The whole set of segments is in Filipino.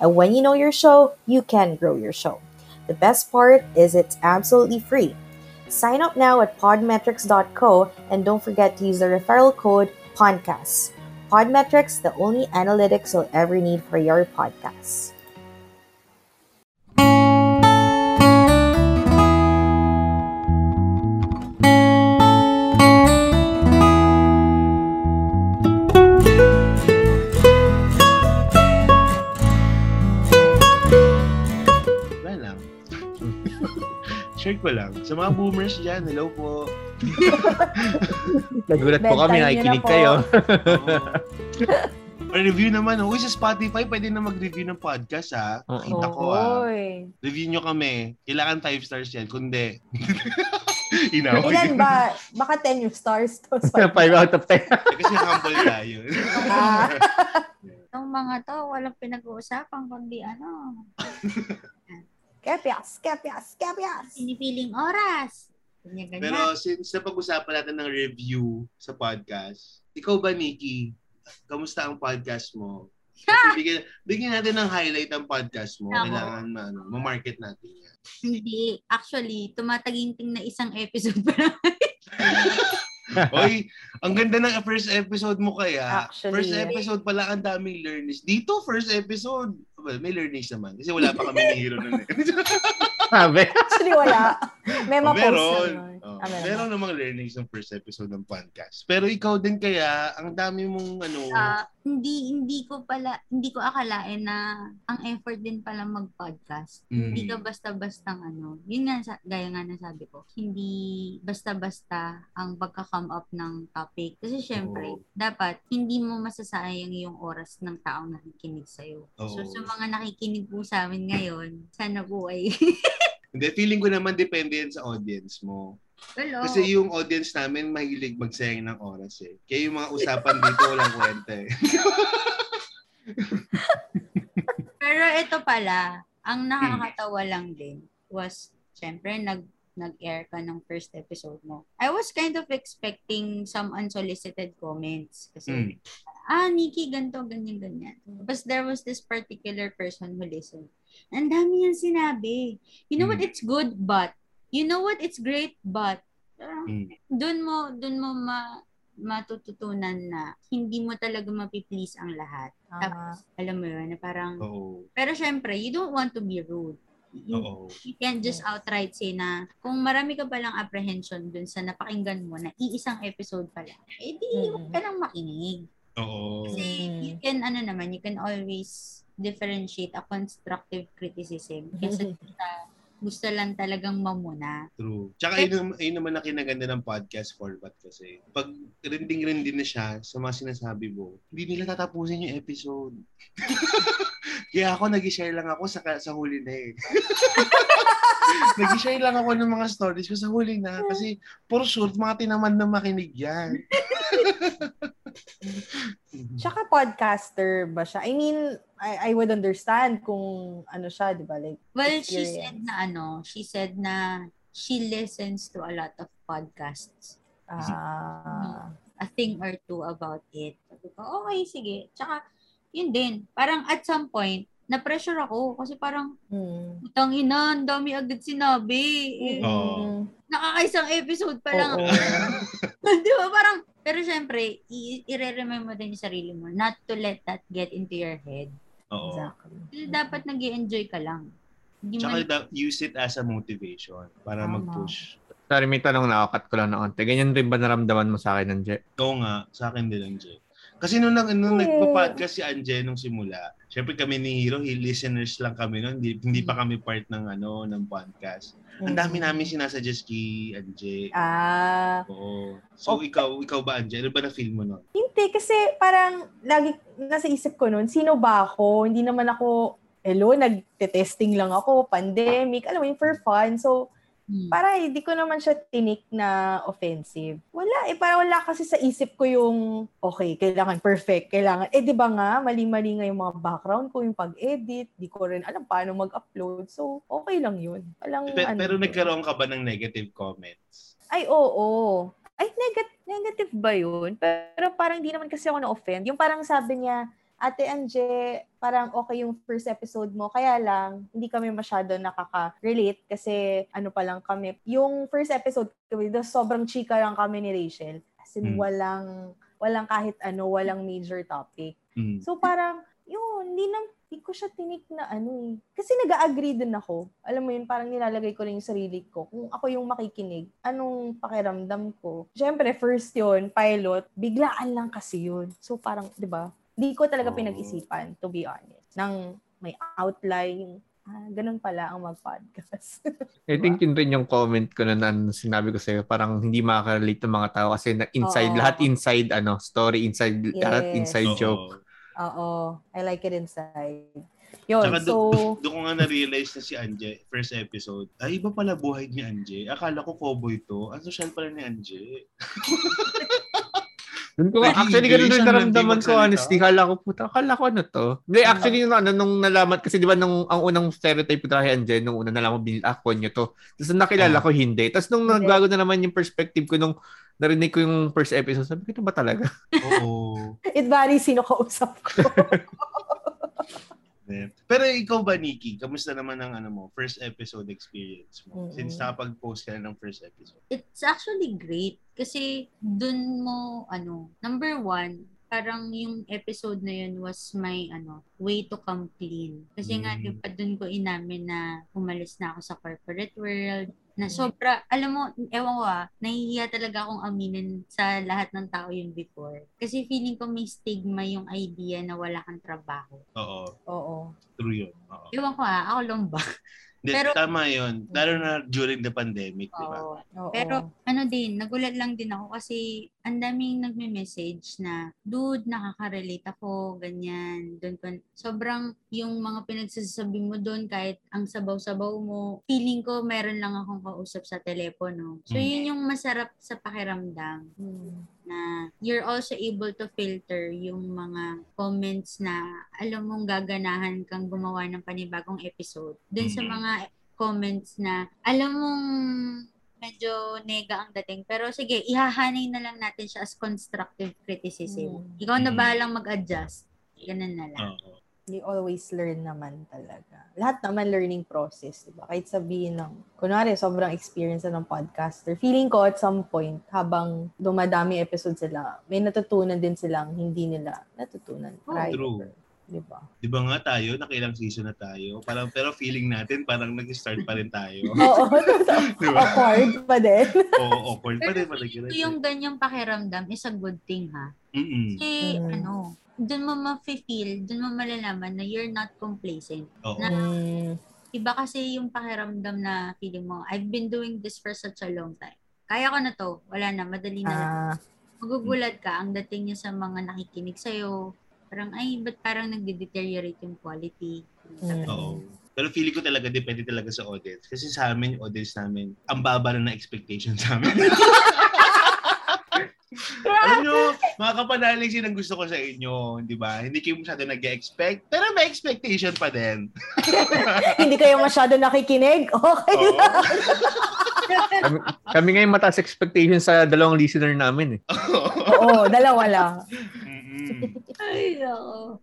And when you know your show, you can grow your show. The best part is it's absolutely free. Sign up now at podmetrics.co and don't forget to use the referral code PODCAST. Podmetrics, the only analytics you'll ever need for your podcast. Share ko lang. Sa mga boomers dyan, hello po. Nagulat po kami, na nakikinig po. kayo. Or review naman. Uy, sa Spotify, pwede na mag-review ng podcast, ha? Oo. Kita ko, ha? Oy. Review nyo kami. Kailangan 5 stars yan. Kundi. Inaway. Ilan ba? Baka 10 yung stars to. 5 out of 10. Kasi humble tayo. Ah. Itong mga to, walang pinag-uusapan, kundi ano, Kepias, kepias, kepias. pinipiling oras. Ganyan, ganyan. Pero since napag-usapan natin ng review sa podcast, ikaw ba, Nikki? Kamusta ang podcast mo? Bigyan, bigyan natin ng highlight ang podcast mo. Ako. Kailangan ano, ma-market natin yan. Hindi. Actually, tumataginting na isang episode pa. Oy, ang ganda ng first episode mo kaya. Actually. First episode pala ang daming learnings. Dito, first episode. Well, may learnings naman. Kasi wala pa kami ni Hero nun eh. Sabi. Actually, wala. May Oh, ma-post meron. Oh, Ah, meron. meron namang learnings ng first episode ng podcast. Pero ikaw din kaya, ang dami mong ano, Ah, hindi hindi ko pala hindi ko akalain na ang effort din pala mag-podcast. Mm. Hindi ka basta-bastang ano. Yun nga sa, gaya nga na sabi ko. Hindi basta-basta ang pagka-come up ng topic. Kasi syempre, Oo. dapat hindi mo masasayang yung oras ng taong nakikinig sa'yo. So Oo. sa mga nakikinig po sa amin ngayon, sana po ay hindi, feeling ko naman depende yan sa audience mo. well, Kasi yung audience namin mahilig magsayang ng oras eh. Kaya yung mga usapan dito walang kwenta eh. Pero ito pala, ang nakakatawa lang din was, syempre, nag nag-air ka ng first episode mo. I was kind of expecting some unsolicited comments. Kasi, Mm. ah, Nikki, ganto, ganyan, ganyan. But there was this particular person who listened. Ang dami niyang sinabi. You know what, Mm. it's good, but. You know what, it's great, but. Uh, Mm. Doon mo, doon mo ma matututunan na hindi mo talaga mapiplease ang lahat. Ah, Tapos, alam mo yun, na parang, Oo. pero syempre, you don't want to be rude. You, you can't just outright say na kung marami ka palang apprehension dun sa napakinggan mo na iisang episode pa lang, eh di Mm. huwag ka nang makinig. Oo. Kasi Mm. you can, ano naman, you can always differentiate a constructive criticism kaysa sa gusto lang talagang mamuna. True. Tsaka yun, yun naman ang kinaganda ng podcast format kasi. Pag rinding-rinding na siya sa mga sinasabi mo, hindi nila tatapusin yung episode. Kaya ako nag-share lang ako sa, sa huli na eh. nag-share lang ako ng mga stories ko sa huli na kasi for sure, mga tinaman na makinig yan. Tsaka podcaster ba siya? I mean, I, I would understand kung ano siya, di ba? Like, Well, she experience. said na ano, she said na she listens to a lot of podcasts. ah, a thing or two about it. Sabi ko, okay, sige. Tsaka, yun din. Parang at some point, na-pressure ako kasi parang, hmm. utang ina, ang dami agad sinabi. Eh, Oo. Nakakaisang episode pa lang. Oo. Di ba? Parang, pero syempre, i- i-re-remind mo din yung sarili mo not to let that get into your head. Oo. Exactly. Kasi dapat nag enjoy ka lang. Hindi Tsaka da- use it as a motivation para Tama. mag-push. Sorry, may tanong na cut ko lang ng onte. Ganyan rin ba naramdaman mo sa akin, Anje? Oo nga, sa akin din ang Jay. Kasi nung, nung, nung Eh. nagpa-podcast si Anje nung simula, syempre kami ni Hero, listeners lang kami noon, hindi, hindi pa kami part ng ano ng podcast. Ang dami namin sinasuggest kay Anje. Ah, Oo. So Okay. ikaw, ikaw ba Anje? Ano ba na feel mo noon? hindi kasi parang lagi nasa isip ko noon, sino ba ako? Hindi naman ako hello, nagte-testing lang ako, pandemic, alam mo yun, for fun. So, Hmm. para hindi ko naman siya tinik na offensive. Wala, eh, parang wala kasi sa isip ko yung, okay, kailangan perfect, kailangan, eh, di ba nga, mali-mali nga yung mga background ko, yung pag-edit, di ko rin alam paano mag-upload. So, okay lang yun. Walang, Pe- ano pero yun. nagkaroon ka ba ng negative comments? Ay, oo. Ay, negat- negative ba yun? Pero parang hindi naman kasi ako na-offend. Yung parang sabi niya, Ate Anje, parang okay yung first episode mo. Kaya lang, hindi kami masyado nakaka-relate kasi ano pa lang kami. Yung first episode the sobrang chika lang kami ni Rachel. As in, Hmm. walang, walang kahit ano, walang major topic. Mm. So parang, yun, hindi na, hindi ko siya tinik na ano eh. Kasi nag-agree din ako. Alam mo yun, parang nilalagay ko rin yung sarili ko. Kung ako yung makikinig, anong pakiramdam ko? Siyempre, first yun, pilot, biglaan lang kasi yun. So parang, di ba? Di ko talaga pinag-isipan, to be honest. Nang may outline, ah, ganun pala ang mag-podcast. I think yun rin yung comment ko na, na sinabi ko sa'yo. Parang hindi makaka-relate ng mga tao kasi na inside, Oo. lahat inside, ano, story inside, lahat Yes. inside Oo. joke. Oo, I like it inside. Yun, Tsaka so, do- doon ko nga na-realize na si Anje, first episode, ay iba pala buhay ni Anje. Akala ko cowboy to. Ang social pala ni Anje. Doon ko, Very actually, ganun ang naramdaman ko, honestly. Kala ko, puta, kala ko ano to. Hindi, actually, nung, ano, nung nalaman, kasi di ba, nung, ang unang stereotype ko kay Anjen, nung una nalaman, binil, ah, konyo to. Tapos nung nakilala Ah. ko, hindi. Tapos nung nagbago na naman yung perspective ko, nung narinig ko yung first episode, sabi ko, ito ba talaga? Oo. it varies sino kausap ko. Pero ikaw ba, Nikki? Kamusta naman ang ano mo, first episode experience mo? Mm-mm. Since nakapag-post ka na ng first episode. It's actually great kasi dun mo, ano, number one, parang yung episode na yun was my, ano, way to come clean. Kasi nga, Mm. di ba, dun ko inamin na umalis na ako sa corporate world, na sobra, alam mo, ewan ko ah, nahihiya talaga akong aminin sa lahat ng tao yun before. Kasi feeling ko may stigma yung idea na wala kang trabaho. Oo. Oo. True yun. Oo. Ewan ko ah, ako lang ba? Pero- tama yun. Lalo na during the pandemic, di ba? Oo. Oo. Pero ano din, nagulat lang din ako kasi ang daming nagme-message na, dude, nakaka-relate ako, ganyan. Doon ko, sobrang yung mga pinagsasabi mo doon, kahit ang sabaw-sabaw mo, feeling ko meron lang akong kausap sa telepono. So, Mm. yun yung masarap sa pakiramdam Hmm. na you're also able to filter yung mga comments na alam mong gaganahan kang gumawa ng panibagong episode. Dun sa Mm. mga comments na alam mong medyo nega ang dating. Pero sige, ihahanay na lang natin siya as constructive criticism. Mm. Ikaw na Mm. bahalang mag-adjust. Ganun na lang. Oo. You always learn naman talaga. Lahat naman learning process, di ba? Kahit sabihin ng, kunwari, sobrang experience na ng podcaster. Feeling ko at some point, habang dumadami episode sila, may natutunan din silang hindi nila natutunan. Oh, prior. true. Di ba? Di ba nga tayo, nakilang season na tayo. Parang, pero feeling natin, parang nag-start pa rin tayo. Oo. Di ba? awkward pa din. Oo, awkward pa Pero feeling ko yung ganyang pakiramdam is a good thing ha. Mm-mm. Kasi Mm. ano, dun mo ma-feel, dun mo malalaman na you're not complacent. Oo. Na- Mm. Iba kasi yung pakiramdam na feeling mo, I've been doing this for such a long time. Kaya ko na to. Wala na. Madali na. Ah, Magugulat ka ang dating niya sa mga nakikinig sa'yo. Parang, ay, ba't parang nagde-deteriorate yung quality? Mm. Oo. Pero feeling ko talaga, depende talaga sa audience. Kasi sa amin, yung audience namin, ang baba na ng expectation sa amin. Alam nyo, mga kapanalig ang gusto ko sa inyo, di ba? Hindi kayo masyado nag-expect, pero may expectation pa din. hindi kayo masyado nakikinig? Okay. Oo. Kami, kami ngayon mataas expectation sa dalawang listener namin eh. Oo, dalawa lang. Mm-mm. Ay, ako.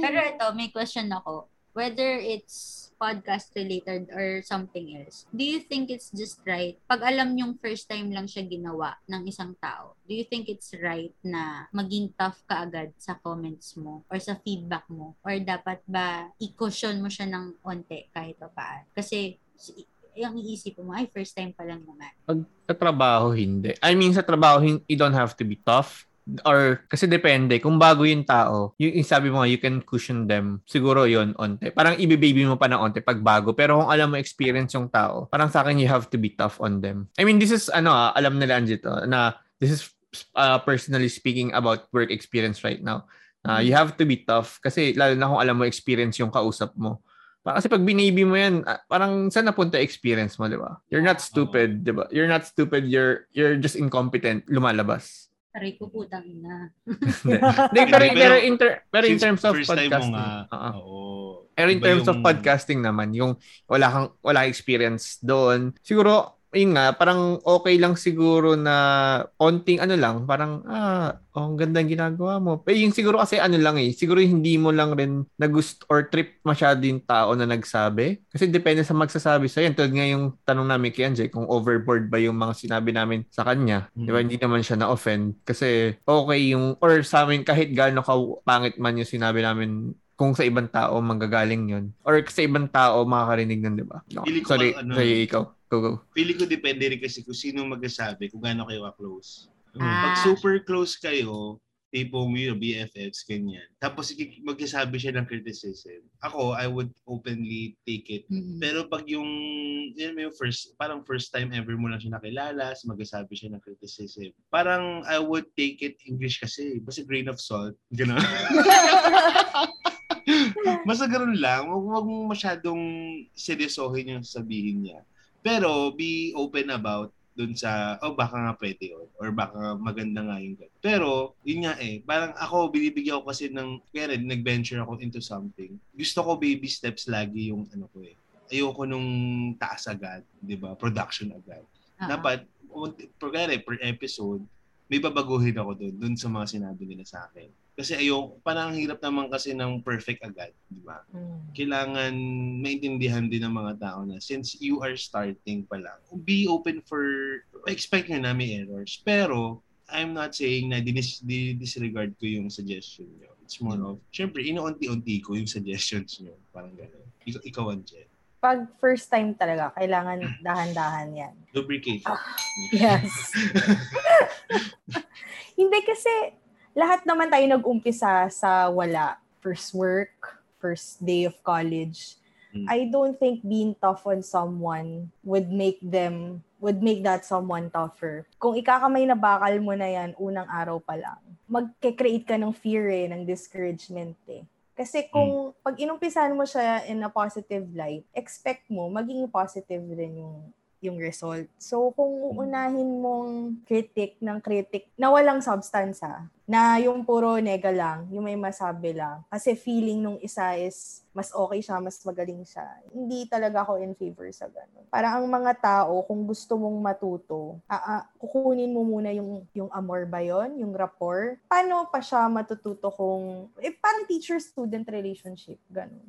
Pero ito, may question ako. Whether it's podcast related or something else, do you think it's just right? Pag alam yung first time lang siya ginawa ng isang tao, do you think it's right na maging tough ka agad sa comments mo or sa feedback mo? Or dapat ba i-cushion mo siya ng onte kahit pa paan? Kasi si- yung iisip mo, ay, first time pa lang naman. Pag sa trabaho, hindi. I mean, sa trabaho, you don't have to be tough. Or, kasi depende, kung bago yung tao, yung, yung sabi mo nga, you can cushion them, siguro yon onte. Parang ibibaby mo pa ng onte pag bago. Pero kung alam mo experience yung tao, parang sa akin, you have to be tough on them. I mean, this is, ano ah, alam nila oh, na this is uh, personally speaking about work experience right now. Uh, you have to be tough kasi lalo na kung alam mo experience yung kausap mo. Kasi pag binibi mo yan, ah, parang saan napunta experience mo, di ba? You're not stupid, di ba? You're not stupid, you're you're just incompetent, lumalabas. Aray ko putang ina. Hindi, Hindi, pero, pero, pero in, ter- pero in terms of podcasting, nga, oo. oo. Pero in terms of yung- podcasting naman, yung wala kang wala experience doon. Siguro yun nga, parang okay lang siguro na konting ano lang, parang ah, oh, ang ganda ginagawa mo. Pero yung siguro kasi ano lang eh, siguro hindi mo lang rin nagust or trip masyado yung tao na nagsabi. Kasi depende sa magsasabi sa yan. Tulad nga yung tanong namin kay Anjay, kung overboard ba yung mga sinabi namin sa kanya. Di ba? Mm. Hindi naman siya na-offend. Kasi okay yung, or sa amin kahit gaano ka pangit man yung sinabi namin kung sa ibang tao manggagaling yun. Or sa ibang tao makakarinig nun, di ba? No. Pili ko Sorry, ano- sorry, ikaw. Go, go. Feeling ko depende rin kasi kung sino magsasabi, kung gaano kayo ka-close. Ah. Pag super close kayo, tipong yun, BFFs, ganyan. Tapos magsasabi siya ng criticism. Ako, I would openly take it. Mm. Pero pag yung, yun mo yung first, parang first time ever mo lang siya nakilala, magsasabi siya ng criticism. Parang I would take it English kasi, basta grain of salt. Gano'n. Basta ganun lang. Huwag, huwag mong masyadong seryosohin yung sabihin niya. Pero be open about dun sa, oh baka nga pwede yun. Or baka maganda nga yung ganun. Pero, yun nga eh, parang ako, binibigyan ko kasi ng, kaya rin, nag-venture ako into something. Gusto ko baby steps lagi yung ano ko eh. Ayoko nung taas agad, di ba? Production agad. Ah. Dapat, per, per episode, may babaguhin ako dun, dun sa mga sinabi nila sa akin. Kasi ayoko, parang ang hirap naman kasi ng perfect agad, di ba? Mm. kailangan maintindihan din ng mga tao na since you are starting pa lang, be open for, expect nyo na may errors. Pero, I'm not saying na dinis, di- disregard ko yung suggestion nyo. It's more of, syempre, inuunti-unti ko yung suggestions nyo. Parang gano'n. Ikaw, ikaw Anje. Pag first time talaga, kailangan dahan-dahan yan. Lubricate. Yes. Hindi kasi lahat naman tayo nag-umpisa sa wala. First work, first day of college. Mm. I don't think being tough on someone would make them would make that someone tougher. Kung ikakamay na bakal mo na yan unang araw pa lang, magke-create ka ng fear eh, ng discouragement eh. Kasi kung pag inumpisahan mo siya in a positive light, expect mo maging positive rin yung yung result. So, kung uunahin mong critic ng critic na walang substansa, na yung puro nega lang, yung may masabi lang, kasi feeling nung isa is mas okay siya, mas magaling siya, hindi talaga ako in favor sa ganun. Parang ang mga tao, kung gusto mong matuto, ah, ah, kukunin mo muna yung, yung amor ba yon yung rapport. Paano pa siya matututo kung, eh, parang teacher-student relationship, ganun.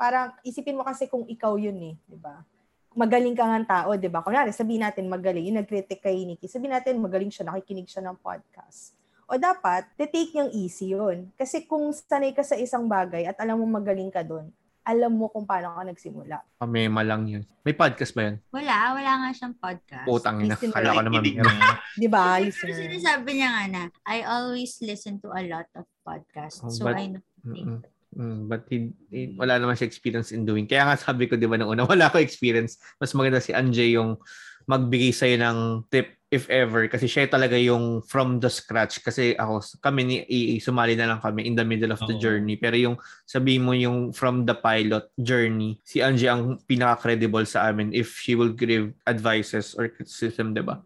Parang isipin mo kasi kung ikaw yun eh, di ba? Magaling ka nga tao, di ba? Kunwari, sabihin natin magaling, yung nag-critic kay Nikki, sabihin natin magaling siya, nakikinig siya ng podcast. O dapat, take niyang easy yun. Kasi kung sanay ka sa isang bagay at alam mo magaling ka doon, alam mo kung paano ka nagsimula. Pamema lang yun. May podcast ba yun? Wala, wala nga siyang podcast. Putang ina. Kala ko naman meron. Di ba, Pero sinasabi niya nga na, I always listen to a lot of podcasts. Oh, so but- I know Mm-mm. Mm, but he, he- wala naman siya experience in doing. Kaya nga sabi ko, di ba, nung una, wala ko experience. Mas maganda si Anjay yung magbigay sa'yo ng tip if ever. Kasi siya talaga yung from the scratch. Kasi ako, kami ni EA, sumali na lang kami in the middle of the Oo. journey. Pero yung sabi mo yung from the pilot journey, si Anjay ang pinaka-credible sa amin if she will give advices or criticism, di ba?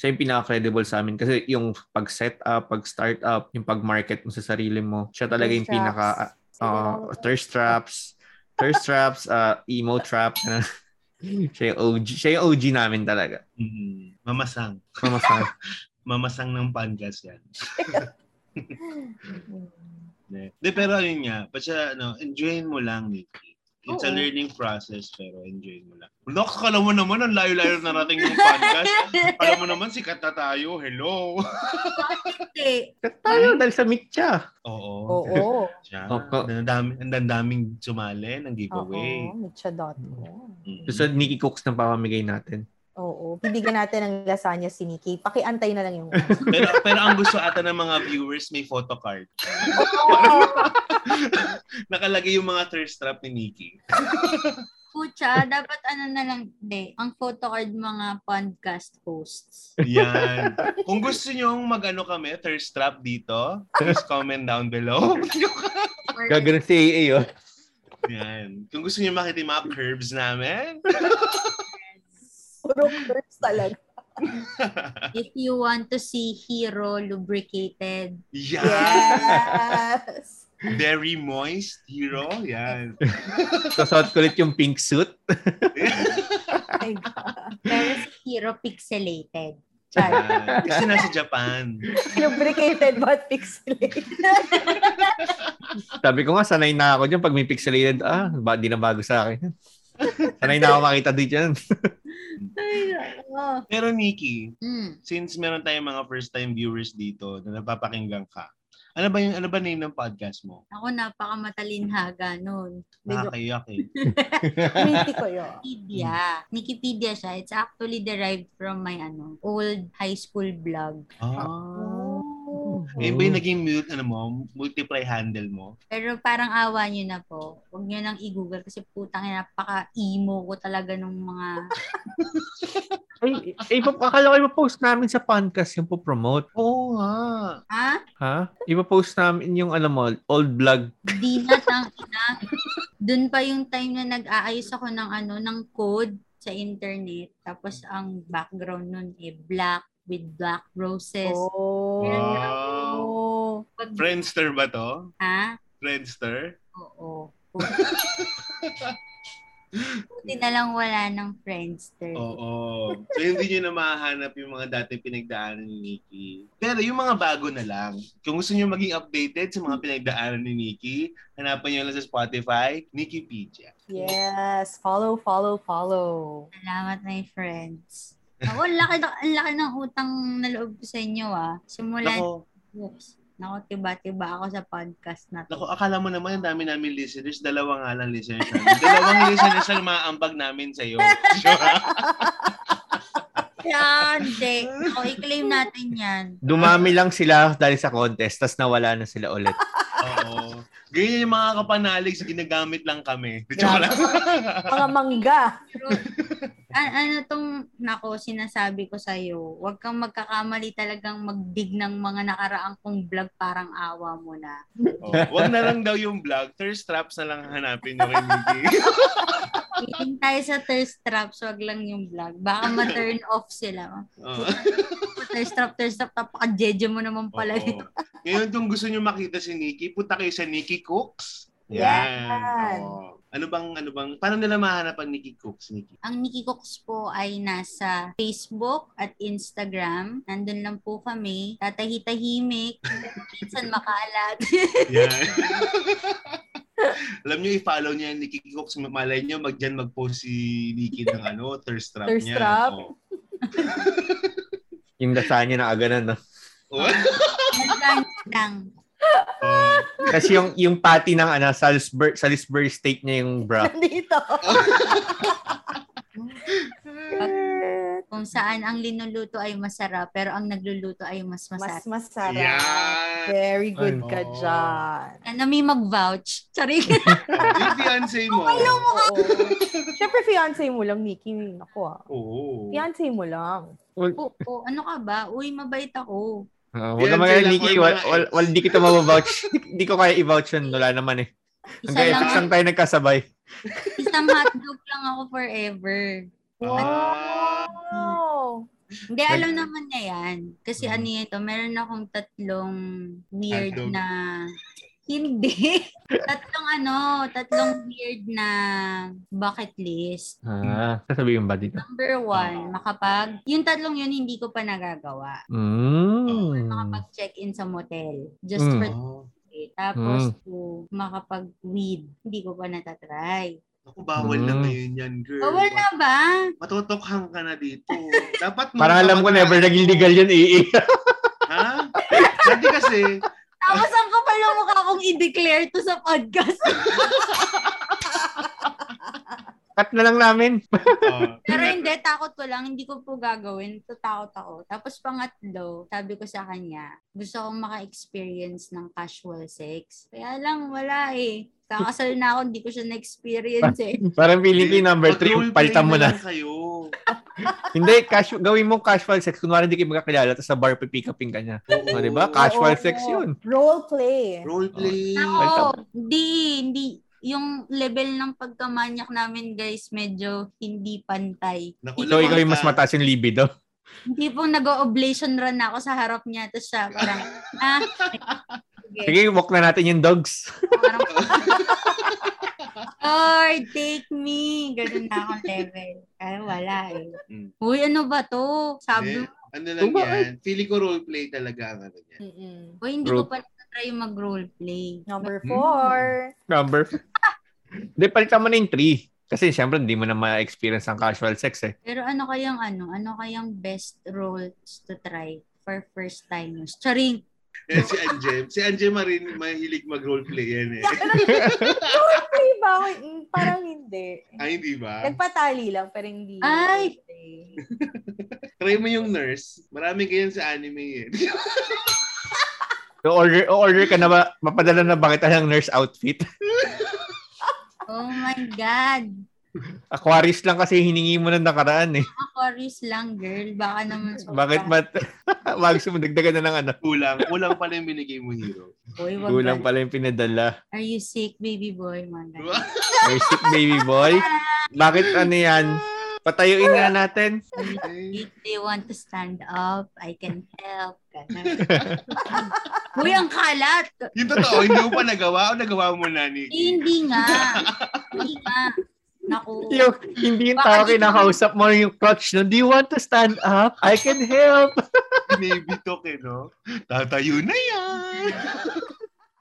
siya yung pinaka-credible sa amin kasi yung pag-set up, pag-start up, yung pag-market mo sa sarili mo, siya talaga yung pinaka. Uh, thirst traps, thirst traps, uh, emo traps. siya yung OG, siya yung OG namin talaga. Mm, mamasang. Mamasang. Mamasang ng podcast yan. De, pero ano yun nga, pa siya, ano, enjoyin mo lang, Nikki. It's a Oo. learning process, pero enjoyin mo lang. Nox, kala mo naman, ang layo-layo na nating yung podcast. Kala mo naman, sikat na tayo. Hello. Hindi. Tayo dahil sa meet siya. Oo. Oo. Siya. Opo. Ang dami, ang daming sumali ng giveaway. Oo. Mitcha.com. Mm. So, Nikki Cooks na papamigay natin. Oo. Bibigyan natin ng lasagna si Nikki. Pakiantay na lang yung... pero, pero ang gusto ata ng mga viewers, may photocard. Nakalagay yung mga thirst trap ni Nikki. Pucha, dapat ano na lang, de, ang photocard mga podcast hosts. Yan. Kung gusto nyo mag-ano kami, thirst trap dito, please comment down below. Gagawin si AA, oh. Yan. Kung gusto niyo makita yung mga curves namin, Puro curves talaga. If you want to see hero lubricated, yeah. Yes. Very moist hero. Yan. Sasot ko ulit yung pink suit. Pero si hero pixelated. Char. Yan. Kasi nasa Japan. Lubricated but pixelated. Sabi ko nga, sanay na ako dyan. Pag may pixelated, ah, ba, di na bago sa akin. sanay na ako makita dito yan. Ay, nako. Pero Nikki, Mm. since meron tayong mga first time viewers dito na napapakinggan ka, ano ba yung ano ba name ng podcast mo? Ako napaka-matalinhaga nun. Nakakaiyak eh. Minty ko yun. Wikipedia. Wikipedia siya. It's actually derived from my ano old high school blog. Ah. Oh. Eh, ba yung naging mute, ano mo, multiply handle mo? Pero parang awa nyo na po. Huwag nyo nang i-google kasi putang napaka-emo ko talaga nung mga... Ay, eh, ipa- akala ko ipapost namin sa podcast yung po-promote. Oo nga. ha? Ha? Ipapost namin yung, alam mo, old vlog. Di na tang ina. Doon pa yung time na nag-aayos ako ng ano, ng code sa internet. Tapos ang background nun eh black with black roses. Oh. Wow. Pag, Friendster ba to? ha? Friendster? Oo. Buti na lang wala ng Friendster. Oo. So, hindi nyo na mahanap yung mga dati pinagdaanan ni Nikki. Pero yung mga bago na lang, kung gusto nyo maging updated sa mga pinagdaanan ni Nikki, hanapan nyo lang sa Spotify, Nikkipedia. Yes. Follow, follow, follow. Salamat, my friends. Ako, ang laki, ang laki ng utang na loob ko sa inyo, ah. Simula, Nako, oops, Nako, tiba-tiba ako sa podcast na to. nako, akala mo naman ang dami namin listeners, dalawa nga lang listeners namin. Dalawang listeners lang maaambag namin sa'yo. Sure. Yan, hindi. Ako, i-claim natin yan. Dumami lang sila dahil sa contest, tas nawala na sila ulit. Oo. Ganyan yung mga kapanalig, ginagamit lang kami. Joke lang. Mga mangga. Pero, a- ano tong, nako, sinasabi ko sa'yo, huwag kang magkakamali talagang magdig ng mga nakaraang kong vlog, parang awa mo na. Oh, wag na lang daw yung vlog. Thirst traps na lang hanapin nyo kay. Piling tayo sa thirst traps, wag lang yung vlog. Baka ma-turn off sila. Oo. Thirst trap, thirst trap, napaka-jeje mo naman pala Oo. nito. Ngayon, kung gusto nyo makita si Nikki, punta kayo sa Nikki Cooks. Yan. Oo. Ano bang, ano bang, paano nila mahanap ang Nikki Cooks, Nikki? Ang Nikki Cooks po ay nasa Facebook at Instagram. Nandun lang po kami. Tatahi-tahimik. Minsan makalat. Yan. Alam nyo, i-follow niya yung Nikki Cooks. Malay nyo, mag dyan mag-post si Nikki ng ano, thirst trap Thirst niya. trap? Oo. Yung niya na aganan, no? Lang. Oo. Kasi yung yung patty ng ano, Salisbury, Salisbury steak niya yung bra. Nandito. Kung saan ang linuluto ay masarap, pero ang nagluluto ay mas Mas masarap. masarap. Yan. Very good ka Ano? dyan. Ano may mag-vouch? Sorry. Yung fiancé mo. Oo. Siyempre, fiancé mo lang, Nikki. Ako ah. Oo. Fiancé mo lang. Oo, ano ka ba? Uy, mabait ako. Uh, wala Yan, naman kaya, Nikki. Wal, wal, wal, di kita mabavouch. Di ko kaya i-vouch yun. Wala naman eh. Isa Hanggang lang, lang tayo nagkasabay. isang hotdog lang ako forever. Wow! Hindi, alam naman niya yan. Kasi Mhm. ano yan to, meron akong tatlong weird Hotdog. na... Hindi. tatlong ano, tatlong weird na bucket list. Ah, sasabihin ba dito? Number one, makapag... Yung tatlong yun, hindi ko pa nagagawa. Mm. Makapag-check-in sa motel. Just Mm. for. Tapos, two, makapag-weed. Hindi ko pa natatry. Ako, bawal na Mm. ngayon yan, girl. Bawal na ba? Matutokhang ka na dito. Dapat nung Parang alam ko never naging legal yun, eh. Ha? Dati kasi, Tapos ang kapal ng mukha kong i-declare to sa podcast. Cut na lang namin. oh, Pero hindi, takot ko lang. Hindi ko po gagawin. Tatakot ako. Tapos pangatlo, sabi ko sa kanya, gusto kong maka-experience ng casual sex. Kaya lang, wala eh. Kakasal na ako, hindi ko siya na-experience eh. Parang feeling ko number 3, mag-roleplay palitan mo na. kayo. Hindi, casual, gawin mo casual sex. Kunwari hindi kayo magkakilala, tapos sa bar pipick upin ka niya. Oo. O, di ba? Casual Oo. sex yun. Role play. Roleplay. Ako, hindi, hindi. Yung level ng pagkamanyak namin, guys, medyo hindi pantay. Naku, So, ikaw yung mas mataas yung libido. Hindi pong nag-oblation run ako sa harap niya. Tapos siya parang, ah, sige. Sige, walk na natin yung dogs. Parang, Lord, take me. Ganun na akong level. Ay, wala eh. Mm. Uy, ano ba to? Sabi mo, Ano lang bakit? yan. Feeling ko roleplay talaga ang ano yan. Mm-mm. uy, hindi Bro. ko pa na-try mag-roleplay. Number Hmm. four. Number. Hindi, palitan mo na yung three. Kasi syempre, hindi mo na ma-experience ang casual sex eh. Pero ano kayang ano? Ano kayang best roles to try for first timers? Charing! Yan si Anjem. Si Anjem rin mahilig mag-roleplay yan eh. Ay, ba? Mm, Parang hindi. Ay, hindi ba? Nagpatali lang, pero hindi. Ay! Try mo yung nurse. Marami ganyan sa anime eh. O-order, o-order ka na ba? Mapadala na ba kita ng nurse outfit? Oh my God! Aquarius lang kasi hiningi mo ng nakaraan eh. Aquarius lang, girl. Baka naman sobra. Bakit mat... Wag mo dagdagan na ng ano. Kulang. Kulang pala yung binigay mo, hero. Uy, wag Kulang ka- pala yung pinadala. Are you sick, baby boy? Mga ganun. Ay, sick baby boy. Bakit ano yan? Patayuin nga natin. If they want to stand up, I can help. Uy, ang kalat! yung totoo, hindi mo pa nagawa o nagawa mo na, Eh, Nikki? hindi nga. Hindi nga. Naku. Yung, hindi yung tao kinakausap mo yung crotch no. Do you want to stand up? I can help. Binibitok eh, no? Tatayo na yan!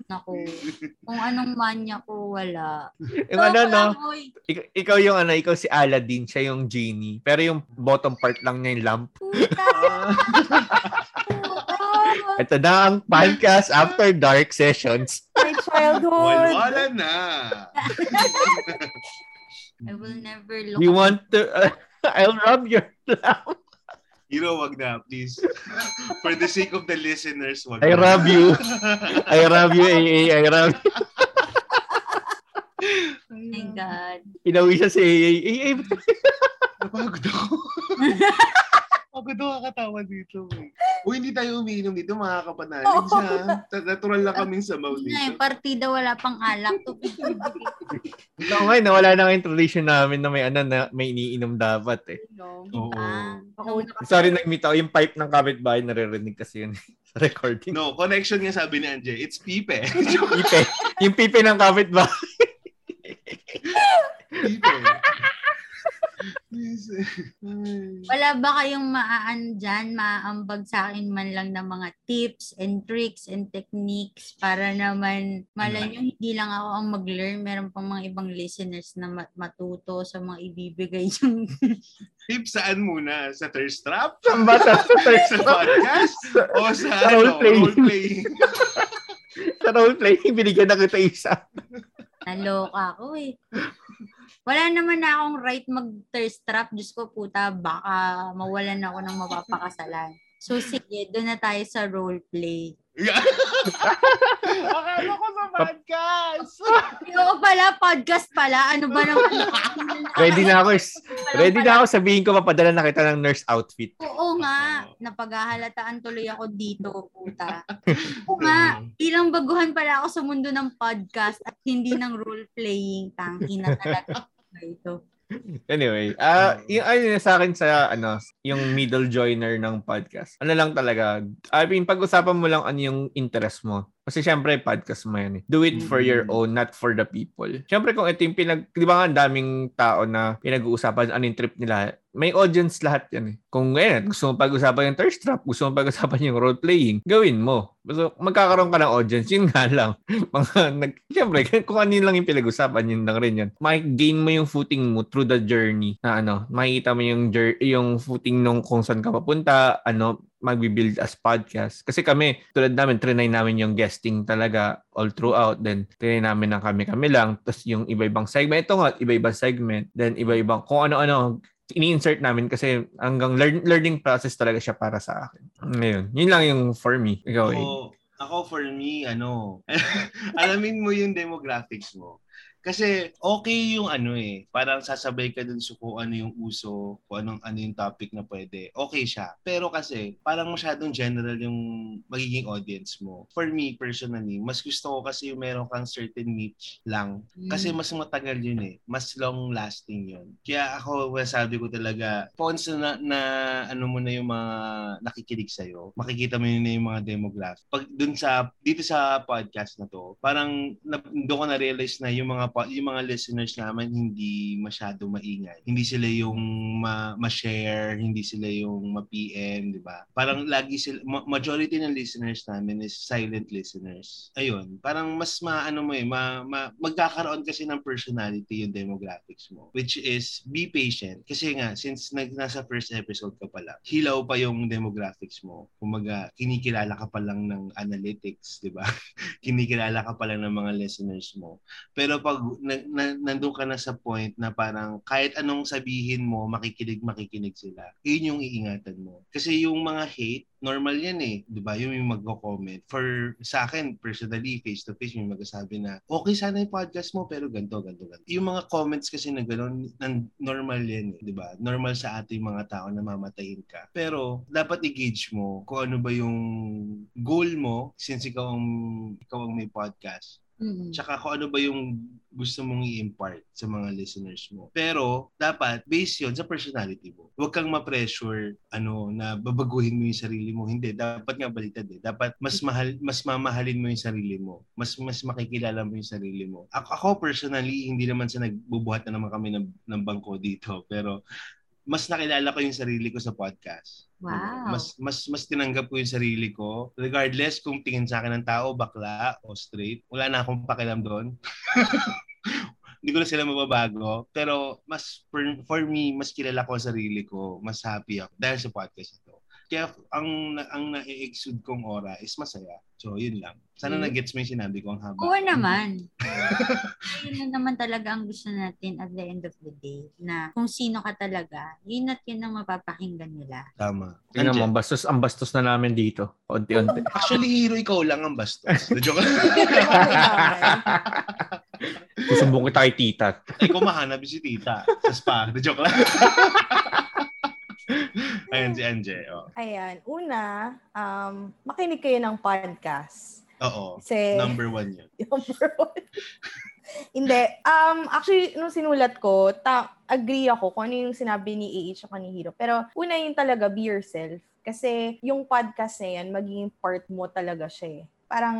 Naku. Kung anong manya ko, wala. Yung ano no. Uy, Ikaw, yung ano, ikaw si Aladdin, siya yung genie. Pero yung bottom part lang niya yung lamp. puta. Ito na ang podcast after dark sessions. My childhood. Walwala na! I will never look You want to... I'll rub your lamp. Hero, wag na, please. For the sake of the listeners, wag I na. rub you. I rub you, AA. I rub Oh my God. Inawi siya si AA. AA, Napagod ako. Pagod ako kakatawa dito. Eh. Uy, hindi tayo umiinom dito, makakapanalig siya. Ta- Natural lang kaming samaw Hindi na eh, dito. partida wala pang alak. To ito ngayon, nawala na ang tradition namin na may ano na may iniinom dapat eh. No. Oo. Ah, Sorry, nag-meet ako. Yung pipe ng kapitbahay, naririnig kasi yun sa recording. No, connection nga sabi ni Anje. It's Pipe. Pipe. Yung pipe ng kapitbahay. Pipe. Wala ba kayong maaan dyan, maaambag sa akin man lang ng mga tips and tricks and techniques para naman malay nyo, hindi lang ako ang mag-learn. Meron pang mga ibang listeners na mat- matuto sa mga ibibigay yung Tips saan muna? Sa thirst trap? Ang bata sa first Sa podcast? O sa, Sa ano, roleplay. roleplaying? sa role-playing, binigyan na kita isa. naloka ako eh. Wala naman na akong right mag-thirst trap. Diyos ko puta, baka mawalan ako ng mapapakasalan. So sige, doon na tayo sa roleplay. Akala ko sa podcast! Oo pala, podcast pala. Ano ba naman? Ready na ako. Ready na ako sabihin ko mapadala na kita ng nurse outfit. Oo nga, napaghahalataan tuloy ako dito, puta. Oo nga, ilang baguhan pala ako sa mundo ng podcast at hindi ng role-playing. Tangina talaga ito. Anyway, ah yung ano sa akin sa ano, yung middle joiner ng podcast. Ano lang talaga, I mean, pag-usapan mo lang ano yung interest mo. Kasi syempre, podcast mo yan eh. Do it for your Mm. own, not for the people. Syempre, kung ito yung pinag... Di ba nga, ang daming tao na pinag-uusapan ano yung trip nila. May audience lahat yan eh. Kung ngayon, gusto mo pag-usapan yung thirst trap, gusto mo pag-usapan yung role-playing, gawin mo. So, magkakaroon ka ng audience, yun nga lang. Mga, nag, syempre, kung ano lang yung pinag-usapan, yun lang rin yun. Makik-gain mo yung footing mo through the journey na ano, makikita mo yung, jour- yung footing nung kung saan ka papunta, ano, magbi-build as podcast. Kasi kami, tulad namin, trinay namin yung guesting talaga all throughout. Then, trinay namin ng kami-kami lang. Tapos yung iba-ibang segment, ito nga, iba-ibang segment. Then, iba-ibang, kung ano-ano, ini-insert namin kasi hanggang learn- learning process talaga siya para sa akin. Ngayon, yun lang yung for me. Ikaw, eh. Ako, ako for me, ano, alamin mo yung demographics mo. Kasi okay yung ano eh, parang sasabay ka dun sa kung ano yung uso, kung anong ano yung topic na pwede. Okay siya. Pero kasi parang masyadong general yung magiging audience mo. For me personally, mas gusto ko kasi yung meron kang certain niche lang. Kasi mas matagal yun eh. Mas long lasting yun. Kaya ako, sabi ko talaga, once na, na ano mo na yung mga nakikinig sa'yo, makikita mo yun na yung mga demographic. Pag dun sa, dito sa podcast na to, parang na, doon ko na-realize na yung mga yung mga listeners naman hindi masyado maingay. Hindi sila yung ma- ma-share, hindi sila yung ma-PM, di ba? Parang lagi sila, ma- majority ng listeners namin is silent listeners. Ayun, parang mas maano mo eh, ma, ma, magkakaroon kasi ng personality yung demographics mo, which is be patient. Kasi nga, since nag, nasa first episode ka pala, hilaw pa yung demographics mo. Kumaga, kinikilala ka pa lang ng analytics, di ba? kinikilala ka pa lang ng mga listeners mo. Pero pag na, na, nandun ka na sa point na parang kahit anong sabihin mo, makikinig, makikinig sila. Yun yung iingatan mo. Kasi yung mga hate, normal yan eh. Ba? Yung, yung magko-comment. For sa akin, personally, face-to-face, may magsasabi na, okay sana yung podcast mo, pero ganto ganto ganto. Yung mga comments kasi na gano'n, normal yan eh. Ba? Normal sa ating mga tao na mamatayin ka. Pero, dapat i-gauge mo kung ano ba yung goal mo since ikaw ang, ikaw ang may podcast. Mm. Tsaka kung ano ba yung gusto mong i-impart sa mga listeners mo. Pero, dapat, based yun sa personality mo. Huwag kang ma-pressure, ano, na babaguhin mo yung sarili mo. Hindi, dapat nga baliktad eh. Dapat mas mahal, mas mamahalin mo yung sarili mo. Mas mas makikilala mo yung sarili mo. Ako, ako personally, hindi naman sa nagbubuhat na naman kami ng, ng bangko dito. Pero, mas nakilala ko yung sarili ko sa podcast. Wow. Mas mas mas tinanggap ko yung sarili ko. Regardless kung tingin sa akin ng tao bakla o straight, wala na akong pakialam doon. Hindi ko na sila mababago. Pero mas for, for me, mas kilala ko ang sarili ko. Mas happy ako dahil sa podcast. Kaya ang ang na-exude kong aura is masaya. So, yun lang. Sana Mm. na-gets mo yung sinabi ko ang haba. Oo naman. yun na naman talaga ang gusto natin at the end of the day. Na kung sino ka talaga, yun at yun ang mapapakinggan nila. Tama. Andiyan. ang bastos, ang bastos na namin dito. Unti-unti. Actually, hero ikaw lang ang bastos. The joke lang. Susumbong kita kay tita. Ay, kung mahanap si tita sa spa. The joke lang. Ayan si Anje. Oh. Ayan. Una, um, makinig kayo ng podcast. Oo. Kasi, Number one yun. Number one. Hindi. Um, actually, nung sinulat ko, ta- agree ako kung ano yung sinabi ni AH at ni Hiro. Pero una yung talaga, be yourself. Kasi yung podcast na yan, magiging part mo talaga siya eh. Parang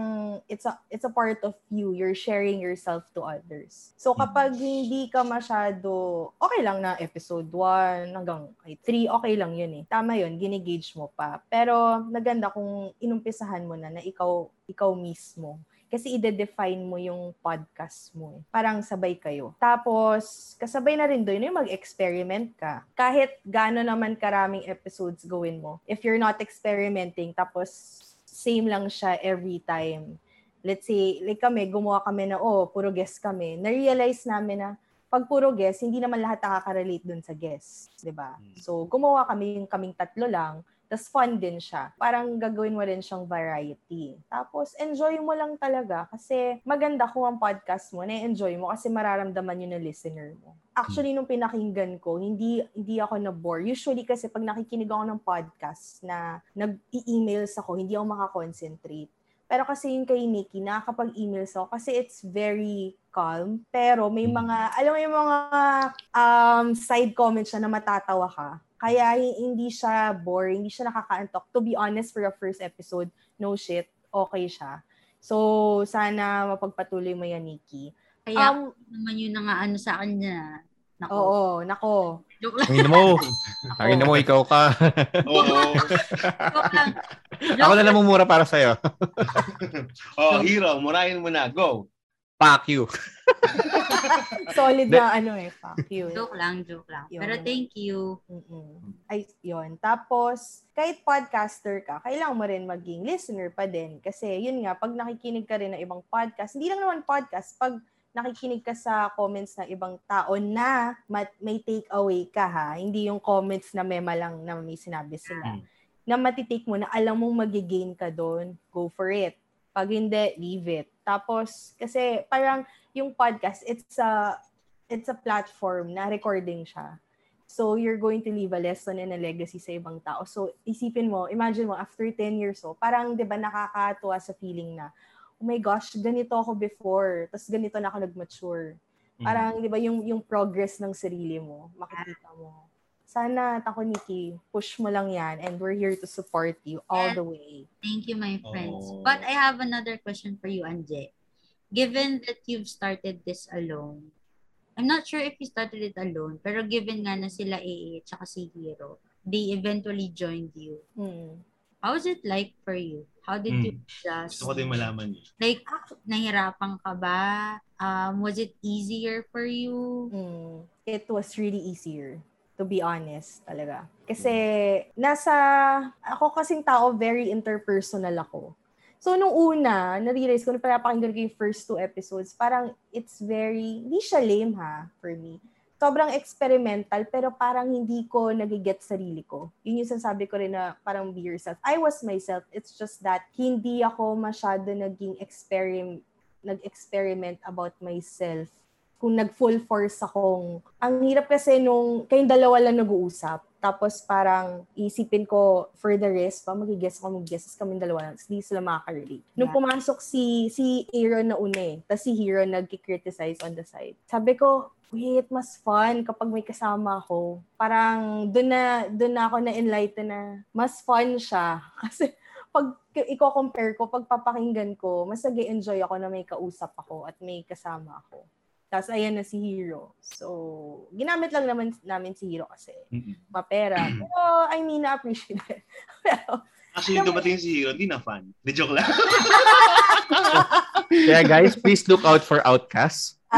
it's a it's a part of you. You're sharing yourself to others. So kapag hindi ka masyado okay lang na episode 1 hanggang ay 3 okay lang yun eh. Tama yun, ginigauge mo pa. Pero maganda kung inumpisahan mo na na ikaw ikaw mismo kasi ide-define mo yung podcast mo. eh. Parang sabay kayo. Tapos, kasabay na rin doon yung mag-experiment ka. Kahit gaano naman karaming episodes gawin mo. If you're not experimenting, tapos same lang siya every time. Let's say, like kami, gumawa kami na, oh, puro guest kami. Na-realize namin na, pag puro guest, hindi naman lahat nakaka-relate dun sa guest. 'di ba? Mm. So, gumawa kami yung kaming tatlo lang. Tapos fun din siya. Parang gagawin mo rin siyang variety. Tapos enjoy mo lang talaga kasi maganda kung ang podcast mo, na-enjoy mo kasi mararamdaman yun ng listener mo. Actually, nung pinakinggan ko, hindi hindi ako na-bore. Usually kasi pag nakikinig ako ng podcast na nag-i-emails ako, hindi ako makakonsentrate. Pero kasi yung kay Nikki, nakakapag-emails ako kasi it's very calm. Pero may mga, alam mo yung mga um, side comments siya na matatawa ka. Kaya hi- hindi siya boring, hindi siya nakakaantok. To be honest, for a first episode, no shit, okay siya. So, sana mapagpatuloy mo yan, Nikki. Kaya Um, naman yun na nga ano sa akin na. Nako. oo, nako. Joke lang. Tangin mo. Tangin mo, ikaw ka. Oo. Lang. Ako na namumura para sa'yo. oh, hero, murahin mo na. Go. Fuck you. Solid na ano eh, fuck you. Joke lang, joke lang. Yun. Pero thank you. Mm-mm. Ay, yun. Tapos, kahit podcaster ka, kailangan mo rin maging listener pa din. Kasi, yun nga, pag nakikinig ka rin ng ibang podcast, hindi lang naman podcast, pag nakikinig ka sa comments ng ibang tao na mat- may take away ka ha, hindi yung comments na mema lang na may sinabi sila. Mm. Na matitake mo na alam mong magigain ka doon, go for it. Pag hindi, leave it. Tapos, kasi parang yung podcast, it's a, it's a platform na recording siya. So, you're going to leave a lesson and a legacy sa ibang tao. So, isipin mo, imagine mo, after 10 years, so, parang, di ba, nakakatuwa sa feeling na, oh my gosh, ganito ako before, tapos ganito na ako nag-mature. Mm. Parang, di ba, yung, yung progress ng sarili mo, makikita mo. Sana, Tako Nikki, push mo lang yan and we're here to support you all the way. Thank you, my friends. Oh. But I have another question for you, Anje. Given that you've started this alone, I'm not sure if you started it alone, pero given nga na sila AA at saka si Hero, they eventually joined you. Hmm. How was it like for you? How did Hmm. you adjust? Gusto ko din malaman yun. Like, nahirapan ka ba? Um, was it easier for you? Mm, it was really easier to be honest talaga. Kasi nasa ako kasing tao very interpersonal ako. So nung una, na-realize ko na pinapakinggan ko yung first two episodes, parang it's very, hindi siya lame ha, for me. Sobrang experimental, pero parang hindi ko nagiget sarili ko. Yun yung sinasabi ko rin na parang be yourself. I was myself, it's just that hindi ako masyado naging experiment, nag-experiment about myself kung nag-full force akong, ang hirap kasi nung kayong dalawa lang nag-uusap, tapos parang isipin ko for the rest, pa magigess ako, mag-guess kami dalawa lang, hindi sila makaka-relate. Nung pumasok si si Aaron na una eh, tapos si Hero nag-criticize on the side. Sabi ko, wait, mas fun kapag may kasama ako. Parang doon na, doon na ako na-enlighten na mas fun siya. Kasi pag i-compare ko, pag papakinggan ko, mas nag enjoy ako na may kausap ako at may kasama ako. Tapos ayan na si Hero. So, ginamit lang naman namin si Hero kasi Mm-mm. mapera. Pero, I mean, na-appreciate it. Pero, Actually, yung dumating si Hero, hindi na fan. Di joke lang. Kaya guys, please look out for Outcasts.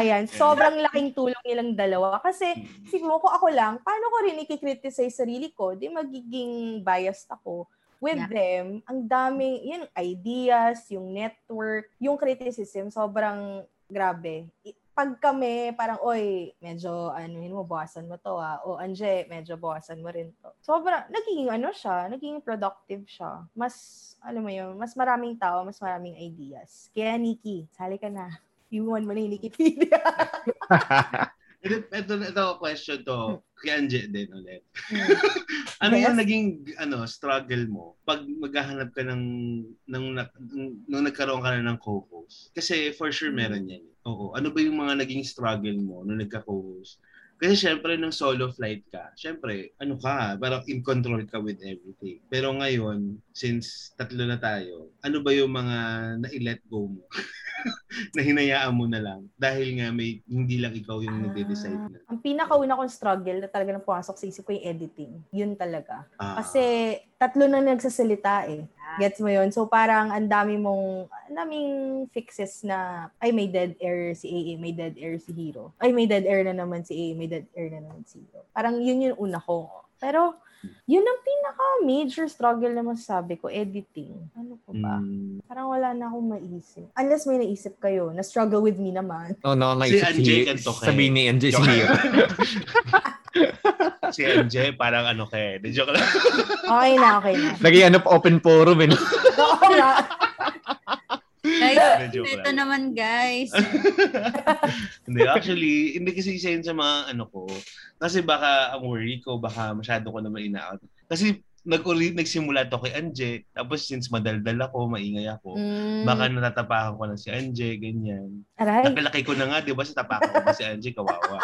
ayan, sobrang laking tulong nilang dalawa. Kasi, siguro kung ako lang, paano ko rin ikikriticize sarili ko? Di magiging biased ako. With Yeah. them, ang daming, yun, ideas, yung network, yung criticism, sobrang grabe. Pag kami, parang, oy, medyo, anuhin mo, bawasan mo to ah. O, Anje, medyo bawasan mo rin to. Sobrang, naging ano siya, naging productive siya. Mas, alam mo yun, mas maraming tao, mas maraming ideas. Kaya, Nikki, sali ka na. Iwan mo na yung Wikipedia. Ito, ito, ito question to kay Anje din ulit. Hmm. ano Yes. yung naging ano struggle mo pag maghahanap ka ng ng, ng, nung nagkaroon ka na ng co-host? Kasi for sure meron yan. Oo. Ano ba yung mga naging struggle mo nung nagka-co-host? Kasi syempre nung solo flight ka, syempre ano ka, parang in control ka with everything. Pero ngayon, since tatlo na tayo, ano ba yung mga na-let go mo? na hinayaan mo na lang dahil nga may hindi lang ikaw yung nagde-decide na. Ang pinakauna kong struggle na talaga nang pumasok sa isip ko yung editing. Yun talaga. Ah. Kasi tatlo na nagsasalita eh. Gets mo yun? So parang ang dami mong, ang daming fixes na, ay may dead air si AA, may dead air si Hero. Ay may dead air na naman si AA, may dead air na naman si Hero. Parang yun yung una ko. Pero yun ang pinaka major struggle na masasabi ko, editing. Ano ko ba? Mm. Parang wala na akong maisip. Unless may naisip kayo na struggle with me naman. Oh, no, Si naisip Anje si, ganito kay. sabihin ni Anje si Hero. si MJ, parang ano kay, di joke lang. Okay na, okay na. Lagi ano pa open forum eh. Oo nga. Guys, ito naman, guys. hindi, actually, hindi kasi isa yun sa mga ano ko. Kasi baka ang worry ko, baka masyado ko naman ina-out. Kasi nag nagsimula to kay Anje, tapos since madaldal ako, maingay ako, Mm, baka natatapakan ko na si Anje, ganyan. aray. Napilaki ko na nga, di ba, sa tapakan ko pa si Anje, kawawa.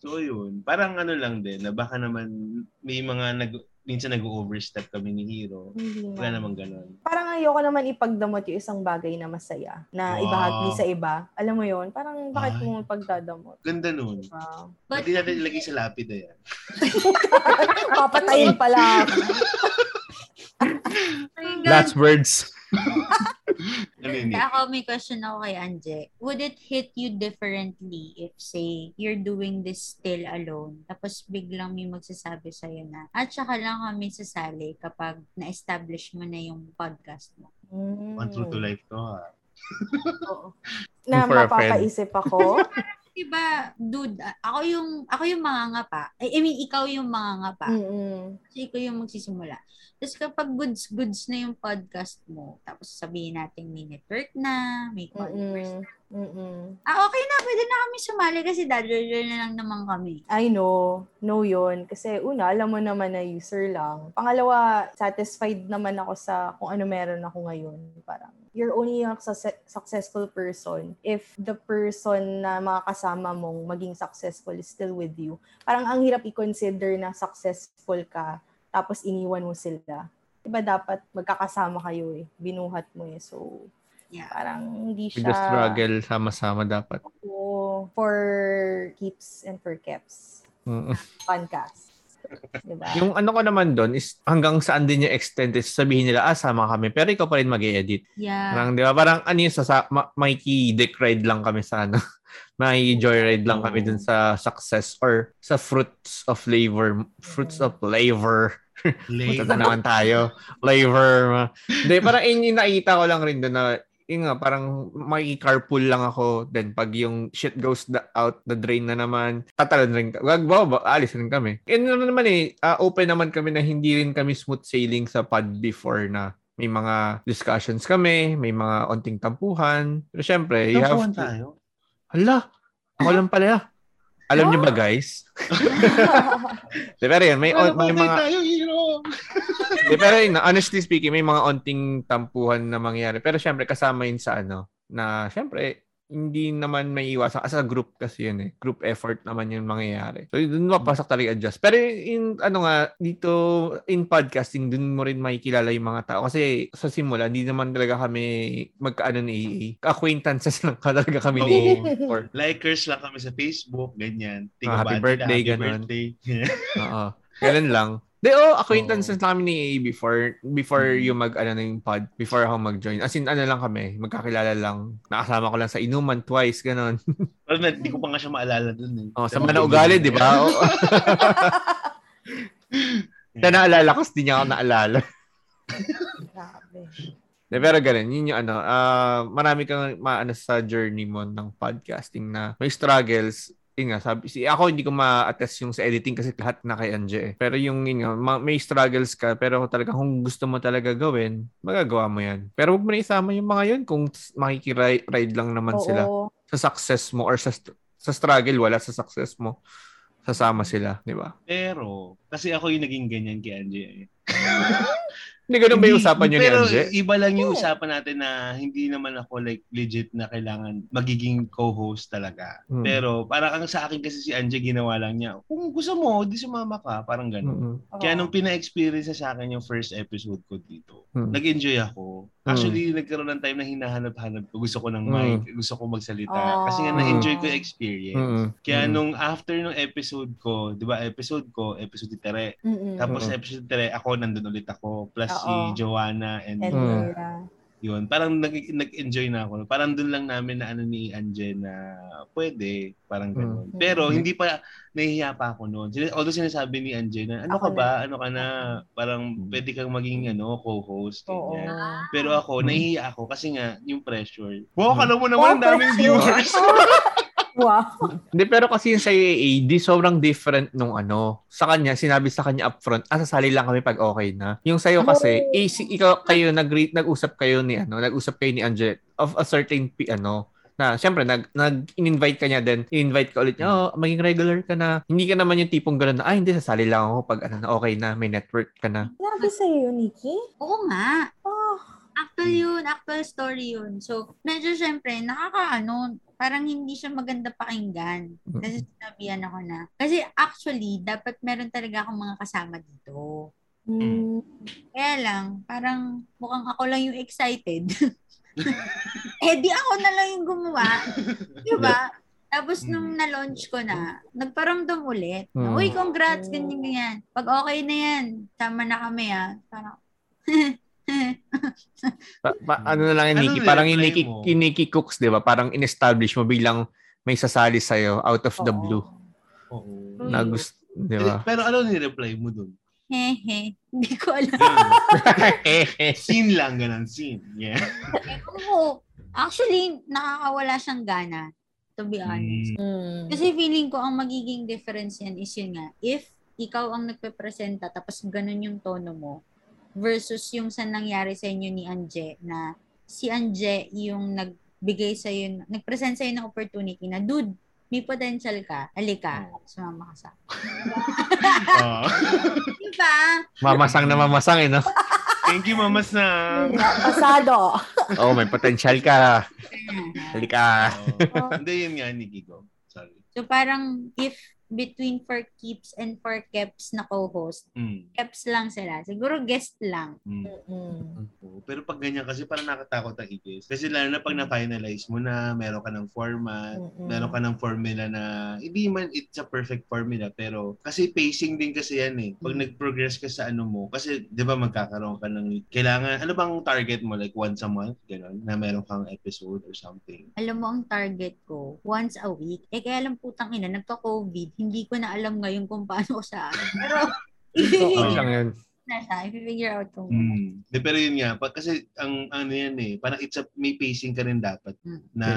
So, yun. Parang ano lang din, na baka naman may mga nag, minsan nag-overstep kami ni Hero. Hindi Wala naman ganun. Parang ayoko naman ipagdamot yung isang bagay na masaya, na Wow. ibahagi sa iba. Alam mo yun? Parang bakit Ay. mo pagdadamot? Ganda nun. Wow. But, Hindi natin ilagay sa lapid na yan. Papatayin pala. Last words. Ano ako may question ako kay Anje. Would it hit you differently if say you're doing this still alone tapos biglang may magsasabi sa'yo na at saka lang kami sasali kapag na-establish mo na yung podcast mo? Mm. One true to life to ha. Oo. Na mapapaisip ako. Diba, dude, ako yung, ako yung mangangapa. I, I mean, ikaw yung mangangapa. Mm-mm. Kasi ikaw yung magsisimula. Tapos kapag goods-goods na yung podcast mo, tapos sabihin natin may network na, may followers Mm-mm. Mm-mm. Ah, okay na. Pwede na kami sumali kasi dadalal na lang naman kami. I know. No yun. Kasi una, alam mo naman na user lang. Pangalawa, satisfied naman ako sa kung ano meron ako ngayon. Parang, you're only a success- successful person if the person na makakasama mong maging successful is still with you. Parang ang hirap i-consider na successful ka tapos iniwan mo sila. Diba dapat magkakasama kayo eh. Binuhat mo eh. So, Yeah. parang hindi siya... the struggle, sama-sama dapat. Oo, for keeps and for keps. Mm. Podcast. Diba? Yung ano ko naman doon is hanggang saan din yung extent is sabihin nila, ah, sama kami. Pero ikaw pa rin mag edit Yeah. Parang, di ba? Parang ano yung sa, ma- makiki-dick ride lang kami sa ano. may joyride lang kami dun sa success or sa fruits of flavor. Fruits of flavor. Punta na naman tayo. Flavor. ma- Hindi, parang yun yung nakita ko lang rin doon na yun nga, parang makiki-carpool lang ako. Then pag yung shit goes the- out the drain na naman, tatalon rin. Wag ba, ba, alis rin kami. And ano naman eh, ah, open naman kami na hindi rin kami smooth sailing sa pod before na may mga discussions kami, may mga onting tampuhan. Pero syempre, you have to... tayo. Hala, ako lang pala. Alam niyo ba guys? Di, pero yun, may, Ano may mga... tayo, hero? Di, pero yun, honestly speaking, may mga onting tampuhan na mangyari. Pero syempre, kasama yun sa ano, na syempre, hindi naman may iwasan. As a group kasi yun eh. Group effort naman yung mangyayari. So, dun mapasok talaga adjust. Pero in, ano nga, dito in podcasting, dun mo rin makikilala yung mga tao. Kasi sa simula, hindi naman talaga kami magkaano ni AA. Acquaintances lang talaga kami ni AA before. Likers lang kami sa Facebook, ganyan. Ah, happy birthday, happy ganon. birthday. Oo. Ganun lang. De, oh, acquaintances lang kami ni AA before, before Mm. yung mag, ano na yung pod, before ako mag-join. As in, ano lang kami, magkakilala lang. Nakasama ko lang sa inuman twice, ganun. Pero na, di ko pa nga siya maalala dun eh. Oh, sa mga ugali, di ba? Oh. Na naalala ko, hindi niya ako naalala. Grabe. De, pero ganun, yun yung ano, ah, marami kang maano sa journey mo ng podcasting na may struggles, yun nga, sabi, si, ako hindi ko ma-attest yung sa editing kasi lahat na kay Anje eh. Pero yung, yun nga, ma- may struggles ka, pero talaga kung gusto mo talaga gawin, magagawa mo yan. Pero huwag mo na isama yung mga yun kung makikiride lang naman sila Oo. sa success mo or sa, sa struggle, wala sa success mo. Sasama sila, di ba? Pero, kasi ako yung naging ganyan kay Anje. eh. Hindi ganun ba yung usapan nyo ni pero Anje? iba lang yung usapan natin na hindi naman ako like legit na kailangan magiging co-host talaga. Mm. Pero parang ang sa akin kasi si Anje ginawa lang niya, kung gusto mo, di sumama ka. Parang ganun. Mm-mm. Kaya nung pina-experience sa akin yung first episode ko dito, Mm. nag-enjoy ako. Actually, nagkaroon ng time na hinahanap-hanap ko. Gusto ko ng Mm. mic, gusto ko magsalita. Ah. Kasi nga na-enjoy ko yung experience. Mm-mm. Kaya Mm-mm. nung after nung episode ko, di ba episode ko, episode ni Tere. Mm-mm. Tapos episode ni Tere, ako nandun ulit ako. Plus si. Joanna and, And. Mira. yun. Parang nag, nag-enjoy na ako. Parang dun lang namin na ano ni Anje na pwede. Parang ganun. Mm. Pero hindi pa, nahihiya pa ako noon. Although sinasabi ni Anje na, ano Ako ka ba? Ano ka na? Parang Mm. pwede kang maging ano, co-host. Oo. Ganyan. Pero ako, Mm. nahihiya ako kasi nga, yung pressure. Wow, kala mo Wow, naman ang daming viewers. Wow. Hindi, pero kasi yung sa AAD, sobrang different nung ano. Sa kanya, sinabi sa kanya upfront, ah, sasali lang kami pag okay na. Yung sa'yo kasi, Oh. eh, si- ikaw, kayo, nag nag-usap kayo ni, ano, nag-usap kayo ni Angel of a certain, ano, na, syempre, nag, nag-invite ka niya, then, invite ka ulit niya, oh, maging regular ka na. Hindi ka naman yung tipong gano'n na, ah, hindi, sasali lang ako pag, ano, na okay na, may network ka na. Sinabi sa'yo, Nikki? Oo nga. Oh. Actual yun, actual story yun. So, medyo syempre, nakakaano, parang hindi siya maganda pakinggan. Kasi sinabihan ako na. Kasi actually, dapat meron talaga akong mga kasama dito. Mm. Kaya lang, parang mukhang ako lang yung excited. eh di ako na lang yung gumawa. Di ba? Tapos nung na-launch ko na, nagparamdam ulit. Na, Mm. Uy, congrats, ganyan, ganyan. Pag okay na yan, sama na kami ah. Parang, Pa, pa- ano na lang yung Nikki, parang yung Nikki, yung Nikki Cooks, di ba? Parang in-establish mo, biglang may sasali sa'yo out of the Oo. blue. Oo. Na gusto, di ba? Pero ano ni-reply mo dun? hehe. Hindi ko alam. scene lang, ganun, scene. Yeah. Eh, oo. Actually, nakakawala siyang gana to be honest. Mm. Kasi feeling ko ang magiging difference yan is yun nga, if ikaw ang nagpe-presenta tapos ganun yung tono mo versus yung sa nangyari sa inyo ni Anje na si Anje yung nagbigay sa yun, nagpresent sa ng opportunity na dude, may potential ka, alika, sumama ka sa. Ah. Diba? Mamasang na mamasang, eh, no? Thank you, Mama Sang. Pasado. Oo, oh, may potential ka. Halika. Oh. Hindi, yun nga, Nikki ko. Sorry. So parang if between for keeps and for keps na co-host, Mm. keps lang sila. Siguro guest lang. Mm. Mm. Oo, Pero pag ganyan kasi parang nakatakot ang i-guess. Kasi lalo na pag na-finalize mo na, meron ka ng format, Mm-mm. meron ka ng formula na, hindi man it's a perfect formula, pero kasi pacing din kasi yan eh. Pag nag-progress ka sa ano mo, kasi di ba magkakaroon ka ng, kailangan, ano bang target mo? Like once a month, gano'n, na meron kang episode or something. Alam mo, ang target ko, once a week. Eh, kaya lang putang ina, nagka-COVID. Hindi ko na alam ngayon kung paano ko siya. Pero, Okay Oo. lang yun. na siya. I-figure out ko. Mm. De, pero yun nga, pag, kasi ang ano yan eh, parang it's a, may pacing ka rin dapat Mm. na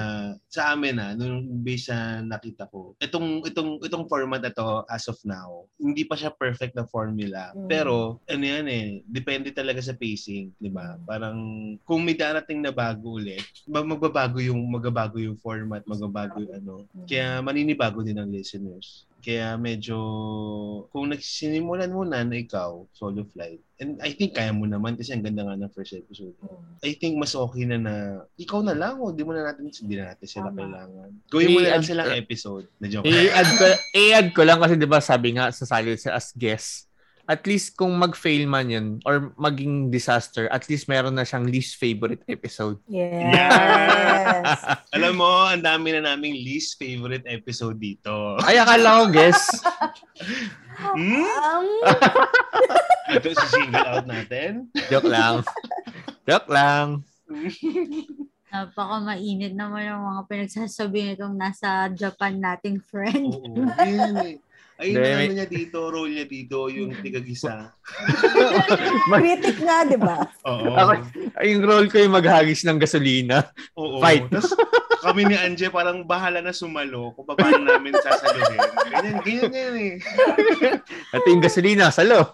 sa amin na nung based sa nakita ko. Itong itong itong format na to as of now, hindi pa siya perfect na formula. Mm. Pero ano yan eh, depende talaga sa pacing, 'di ba? Parang kung may darating na bago ulit, ba- magbabago yung magbabago yung format, magbabago yung ano. Kaya maninibago din ang listeners. Kaya medyo kung nagsinimulan mo na na ikaw, solo flight, and I think kaya mo naman kasi ang ganda nga ng first episode. I think mas okay na na ikaw na lang o di mo na natin hindi na natin sila Tama. kailangan. Gawin mo na lang silang episode. Na joke. I-add ko, i-add ko lang kasi 'di ba sabi nga sasali sa as guest. At least kung mag-fail man yun or maging disaster, at least meron na siyang least favorite episode. Yes. Alam mo, ang dami na naming least favorite episode dito. Ay, akala ko guess. Hmm? Um, Ito si single out natin. Joke lang. Joke lang. Napaka mainit naman ang mga pinagsasabi nitong nasa Japan nating friend. Oo. Yun. Ayun Hindi, na may- ano niya dito, role niya dito, yung tigagisa. critic nga, di ba? Oo. Ako, ay, yung role ko yung maghagis ng gasolina. Oo. Fight. Tapos kami ni Anje parang bahala na sumalo kung paano namin sasaluhin. Ganyan, ganyan yan eh. At yung gasolina, salo.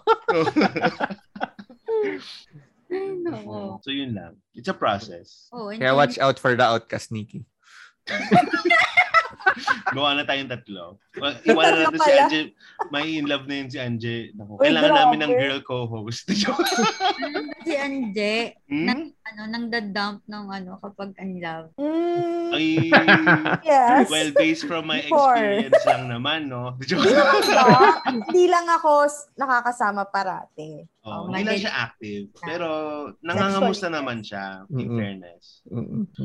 Ay, nako. So yun lang. It's a process. Oh, Kaya watch out for the outcast, Nikki. Gawa na tayong tatlo. Well, Iwanan natin si. Anje. May in love na yun si Anje. Naku, kailangan namin ng girl co-host. si Anje, hmm? ano, nang dadump ng ano kapag unlove. Mm, Ay, yes. well, based from my Before. experience lang naman, no? Hindi lang ako nakakasama parati. Oh, Oh, hindi lang mali- siya active. Pero nangangamusta naman siya, in Mm-mm. fairness.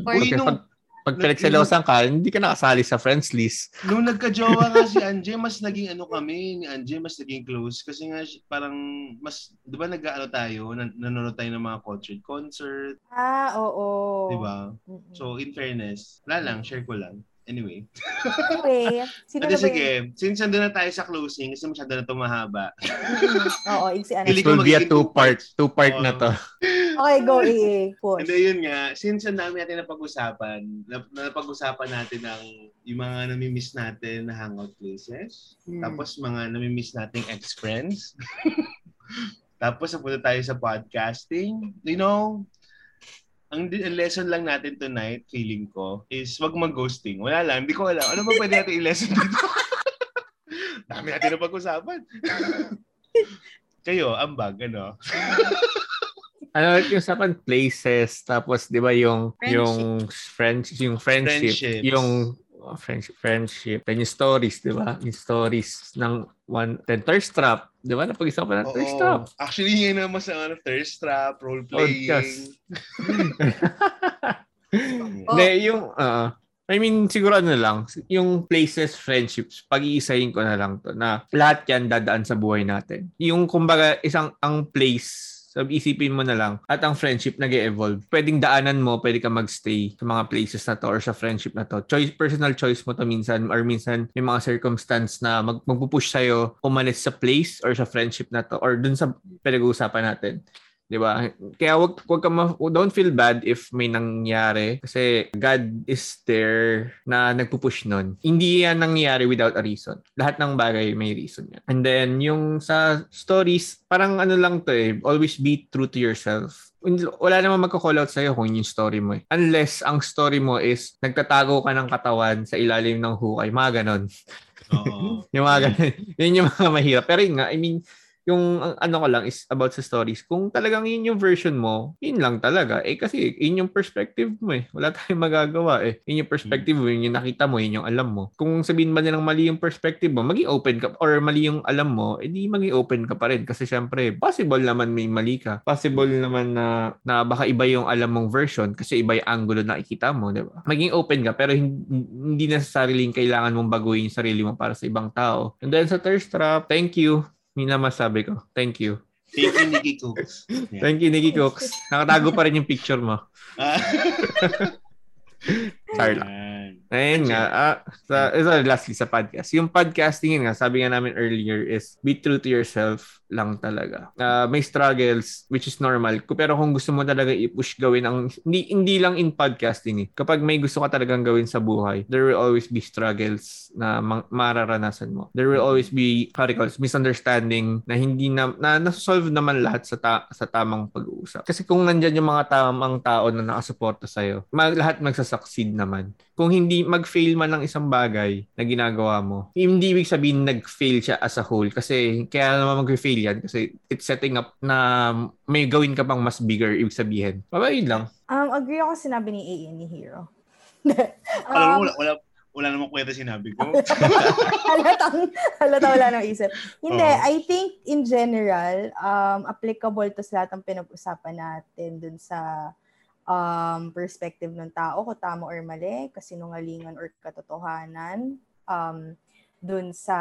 For Uy, Pag, nung, pag, pag pinagselosan ka, hindi ka nakasali sa friends list. nung nagka-jowa nga si Anje, mas naging ano kami, ni Anje, mas naging close. Kasi nga, parang, mas, di ba nag-ano tayo, nan- nanonood tayo ng mga concert, concert, Ah, oo. di ba? So, in fairness, wala lang, share ko lang. Anyway. anyway, sino na ba sige, yun? since nandun na tayo sa closing, kasi masyado na ito mahaba. Oo, ano. Pili It ko will be a two-part. two Two-part na to. Okay, go, i push. Hindi, yun nga. Since ang dami natin napag-usapan, nap- napag-usapan natin ang yung mga namimiss natin na hangout places. Hmm. Tapos mga namimiss nating ex-friends. Tapos napunta tayo sa podcasting. You know, ang, lesson lang natin tonight, feeling ko, is wag mag-ghosting. Wala lang, hindi ko alam. Ano ba pwede natin i-lesson dito? Dami natin na pag-usapan. Kayo, ambag, ano? Ano yung usapan places tapos 'di ba yung Friendship. yung friends yung friendship Friendships. yung oh, friendship friendship then yung stories 'di ba yung stories ng one then thirst trap 'di ba napag-usapan ng thirst trap Oo. Actually, yun ang mas ano, thirst trap, role-playing. Podcast. Hindi, yung uh, I mean siguro ano lang yung places friendships pag-iisahin ko na lang to na lahat yan dadaan sa buhay natin yung kumbaga isang ang place So, isipin mo na lang. At ang friendship nag evolve Pwedeng daanan mo, pwede ka magstay sa mga places na to or sa friendship na to. Choice, personal choice mo to minsan or minsan may mga circumstance na mag, magpupush sa'yo umalis sa place or sa friendship na to or dun sa pinag-uusapan natin. 'Di ba? Kaya wag wag ka ma- don't feel bad if may nangyari kasi God is there na nagpupush nun. Hindi yan nangyayari without a reason. Lahat ng bagay may reason yan. And then yung sa stories, parang ano lang to eh, always be true to yourself wala namang magko-call out sa'yo kung yun yung story mo. Eh. Unless ang story mo is nagtatago ka ng katawan sa ilalim ng hukay. Mga ganon. Yung mga ganon. yun yung mga mahirap. Pero yun nga, I mean, yung ano ko lang is about sa stories. Kung talagang yun yung version mo, yun lang talaga. Eh kasi yun yung perspective mo eh. Wala tayong magagawa eh. Yun yung perspective mo, yun yung nakita mo, yun yung alam mo. Kung sabihin ba nilang mali yung perspective mo, maging open ka or mali yung alam mo, edi eh, maging open ka pa rin kasi syempre possible naman may mali ka. Possible naman na na baka iba yung alam mong version kasi iba yung angulo na nakikita mo, di ba? Maging open ka pero hindi, hindi necessarily kailangan mong baguhin yung sarili mo para sa ibang tao. And then sa thirst trap, thank you yun masabi ko. Thank you. Thank you, Nikki Cooks. Yeah. Thank you, Nikki Cooks. Nakatago pa rin yung picture mo. Sorry lang. Ayun nga, ah, sa, so lastly sa podcast. Yung podcasting yun nga, sabi nga namin earlier is be true to yourself lang talaga. Uh, may struggles which is normal. Pero kung gusto mo talaga i-push gawin ang hindi hindi lang in podcasting eh. Kapag may gusto ka talagang gawin sa buhay, there will always be struggles na ma- mararanasan mo. There will always be particles, misunderstanding na hindi na, na nasolve naman lahat sa ta- sa tamang pag-uusap. Kasi kung nandiyan yung mga tamang tao na nakasuporta sa iyo, mag- lahat magsasucceed naman. Kung hindi mag-fail man ng isang bagay na ginagawa mo, hindi ibig sabihin nag-fail siya as a whole kasi kaya naman mag-fail yan kasi it's setting up na may gawin ka pang mas bigger ibig sabihin. Baba yun lang. Um, agree ako sinabi ni AA ni Hero. um, Alam mo, wala, wala, wala namang kwenta sinabi ko. halatang, halata wala nang isip. Hindi, uh I think in general, um, applicable to sa lahat ng pinag-usapan natin dun sa um, perspective ng tao, kung tama or mali, kasinungalingan or katotohanan, um, dun sa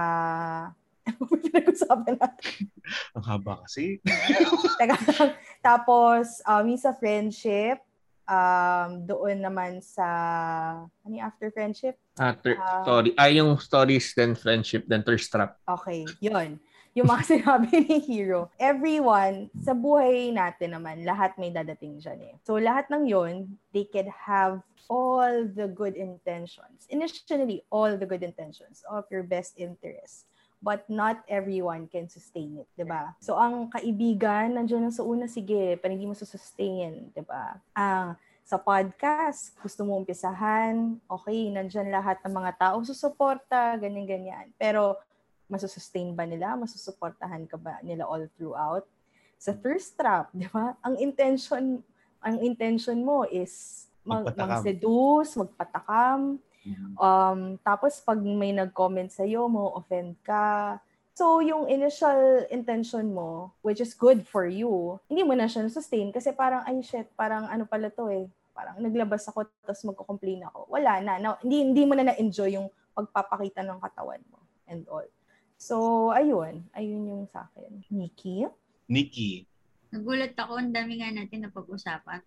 pinag-usapan natin. Ang haba kasi. Teka, tapos, um, yung sa friendship, um, doon naman sa, ano yung after friendship? After, uh, story. Ay, yung stories, then friendship, then thirst trap. Okay, yun yung mga sinabi ni Hero. Everyone, sa buhay natin naman, lahat may dadating dyan eh. So lahat ng yon they can have all the good intentions. Initially, all the good intentions of your best interest. But not everyone can sustain it, di ba? So ang kaibigan, nandiyan na sa una, sige, pero hindi mo sustain, di ba? Ang sa podcast, gusto mo umpisahan, okay, nandiyan lahat ng mga tao susuporta, ganyan-ganyan. Pero masusustain ba nila? Masusuportahan ka ba nila all throughout? Sa first trap, di ba? Ang intention, ang intention mo is mag, mag-seduce, magpatakam. Mm-hmm. Um, tapos pag may nag-comment sa iyo, mo offend ka. So, yung initial intention mo, which is good for you, hindi mo na siya sustain kasi parang, ay shit, parang ano pala to eh. Parang naglabas ako tapos magko-complain ako. Wala na. na hindi, hindi mo na na-enjoy yung pagpapakita ng katawan mo and all. So, ayun. Ayun yung sa akin. Nikki? Nikki. Nagulat ako. Ang dami nga natin na pag-usapan.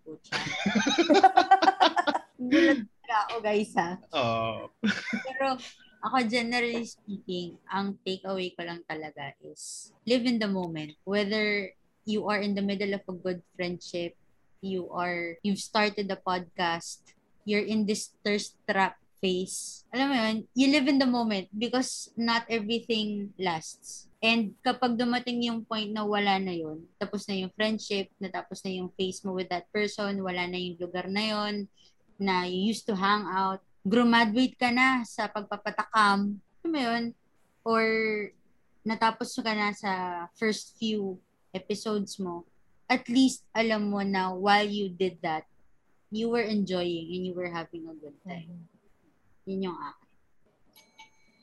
Nagulat ako, guys, ha? Oh. Pero, ako, generally speaking, ang takeaway ko lang talaga is live in the moment. Whether you are in the middle of a good friendship, you are, you've started a podcast, you're in this thirst trap face. Alam mo yun, you live in the moment because not everything lasts. And kapag dumating yung point na wala na yun, tapos na yung friendship, natapos na yung face mo with that person, wala na yung lugar na yun, na you used to hang out, graduate ka na sa pagpapatakam, alam mo yun, or natapos ka na sa first few episodes mo, at least alam mo na while you did that, you were enjoying and you were having a good time. Mm-hmm. Yun yung akin.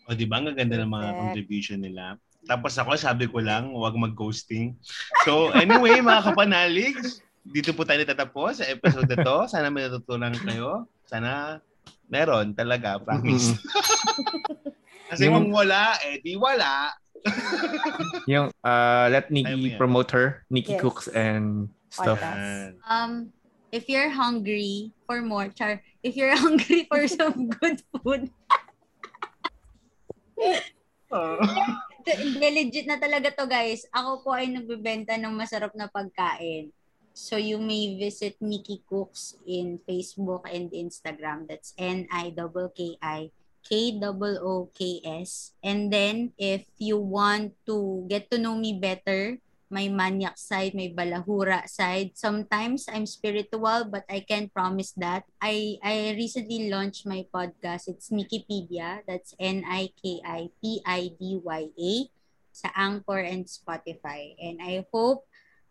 O, di ba? Ang ganda ng mga contribution nila. Tapos ako, sabi ko lang, huwag mag-ghosting. So, anyway, mga kapanalig, dito po tayo natatapos sa episode na to. Sana may natutunan kayo. Sana meron talaga, promise. Kasi kung wala, eh di wala. yung uh, let Nikki promote her, Nikki yes. Cooks and stuff. Um, if you're hungry for more, char, if you're hungry for some good food, oh. legit na talaga to guys. Ako po ay nagbebenta ng masarap na pagkain. So you may visit Nikki Cooks in Facebook and Instagram. That's N-I-K-K-I K-O-O-K-S. And then, if you want to get to know me better, may manyak side, may balahura side. Sometimes I'm spiritual, but I can't promise that. I I recently launched my podcast. It's Nikipedia. That's N-I-K-I-P-I-D-Y-A sa Anchor and Spotify. And I hope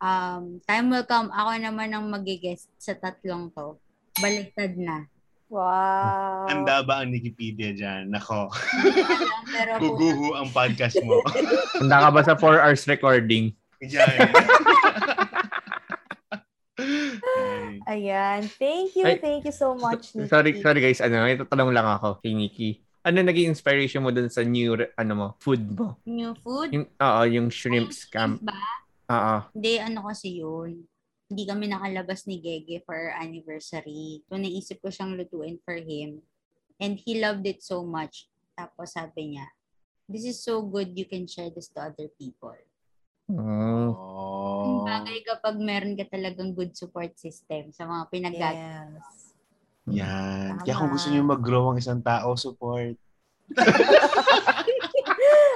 um, time will come, ako naman ang magigest sa tatlong to. Baliktad na. Wow. Handa ba ang Wikipedia dyan? Nako. Guguho ang podcast mo. Handa ka ba sa 4 hours recording? Diyan. Ay. Ayan. Thank you. Ay, thank you so much, Nikki. Sorry, sorry guys. Ano, may tatanong lang ako kay Nikki. Ano naging inspiration mo dun sa new, ano mo, food mo? new food, Yung, oo, yung shrimp scam. ba? Oo. Hindi, ano kasi yun. Hindi kami nakalabas ni Gege for our anniversary. So, naisip ko siyang lutuin for him. And he loved it so much. Tapos sabi niya, this is so good, you can share this to other people. Ang Oh. bagay kapag meron ka talagang good support system sa mga pinaggat. Yes. Yan. Tama. Kaya kung gusto niyo mag-grow ang isang tao, support.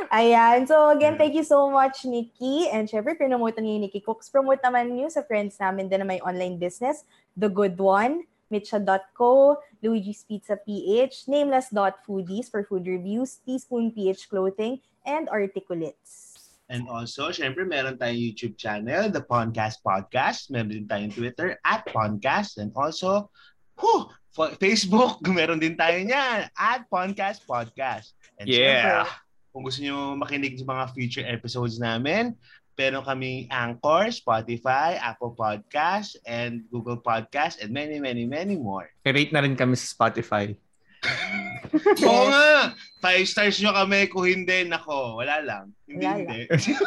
Ayan. So, again, thank you so much, Nikki. And syempre, niyo yung Nikki Cooks. Promote naman niyo sa friends namin din na may online business, The Good One, Mitcha.co, Luigi's Pizza PH, Nameless.foodies for food reviews, Teaspoon PH Clothing, and Articulates. And also, syempre, meron tayong YouTube channel, The Podcast Podcast. Meron din tayong Twitter, at Podcast. And also, whew, fa- Facebook, meron din tayo niyan, at Podcast Podcast. And Yeah. syempre, kung gusto niyo makinig sa mga future episodes namin, meron kami Anchor, Spotify, Apple Podcast, and Google Podcast, and many, many, many more. I-rate na rin kami sa Spotify. Oo nga! Five stars nyo kami. Kung hindi, nako, wala lang. Hindi, Wala hindi.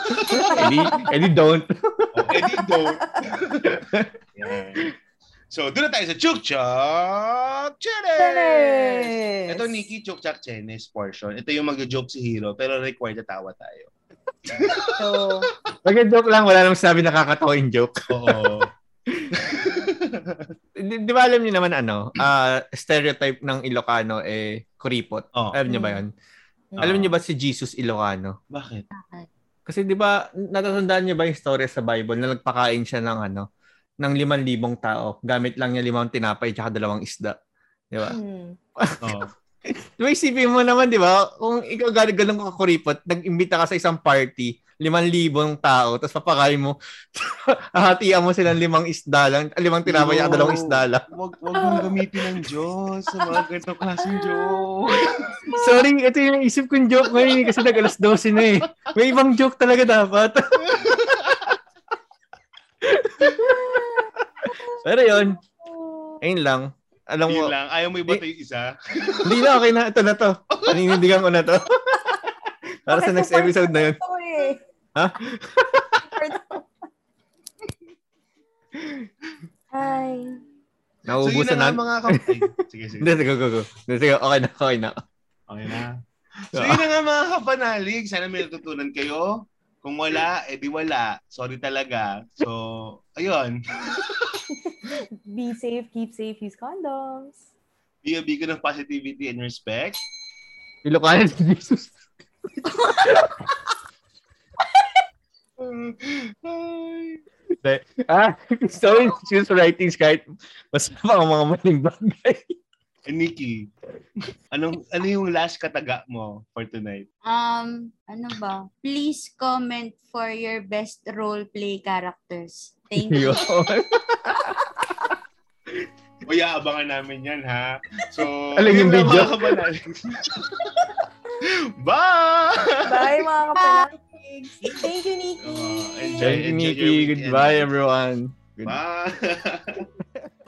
edi, edi don't. oh, edi don't. Yan. So, doon na tayo sa Chuk Chuk Chenes! Ito, Nikki, Chuk Chuk Chenes portion. Ito yung mag-joke si Hero, pero required na tawa tayo. So, Mag-joke lang, wala namang sabi nakakatawa yung joke. Oo. Di, di ba alam niyo naman ano, ah, stereotype ng Ilocano eh kuripot. oh, Alam niyo ba. 'yan? Mm. Alam niyo ba si Jesus Ilocano? bakit? Kasi 'di ba natatandaan niyo ba yung story sa Bible na nagpakain siya ng ano ng 5,000 tao. Gamit lang niya limang tinapay at dalawang isda. 'Di ba? hmm. Oh. Di ba isipin mo naman, 'di ba? Kung ikaw galing ganun ka kuripot, nag-imbita ka sa isang party, 5,000 tao, tapos papakain mo, hahatian mo silang limang isda lang, ah, limang tinapay at dalawang isda lang. Wag, wag mong gamitin ng Diyos sa mga ganitong klaseng joke. Sorry, ito yung isip kong joke ngayon eh, kasi nag alas 12 na eh. May ibang joke talaga dapat. Pero yun, ayun lang. Alam mo, Yun lang. Ayaw mo iba yung isa. hindi na, okay na. Ito na to. Paninindigan ko na to. Para sa Okay, next so part episode na yun. ito eh. Ha? So yun Nauubusan na na. mga kapatid. Sige, sige. Hindi, sige, go, go, go. Sige, okay na, okay na. Okay na. So yun na nga mga kapanalig. Sana may natutunan kayo. Kung wala, edi wala. Sorry talaga. So, ayun. Be safe, keep safe, use condoms. Be a beacon of positivity and respect. Ilocano si Jesus. Ah, so choose writings kahit mas pa ang mga maling bagay. Eh, Nikki, anong, ano yung last kataga mo for tonight? Um, ano ba? Please comment for your best role play characters. Thank you. O yeah, abangan namin yan, ha? So, Alin yung video? kapanalig. Bye! Bye mga kapalakigs. Thank you, Nikki. Oh, enjoy, Thank you, Nikki. Goodbye, everyone. Good- Bye!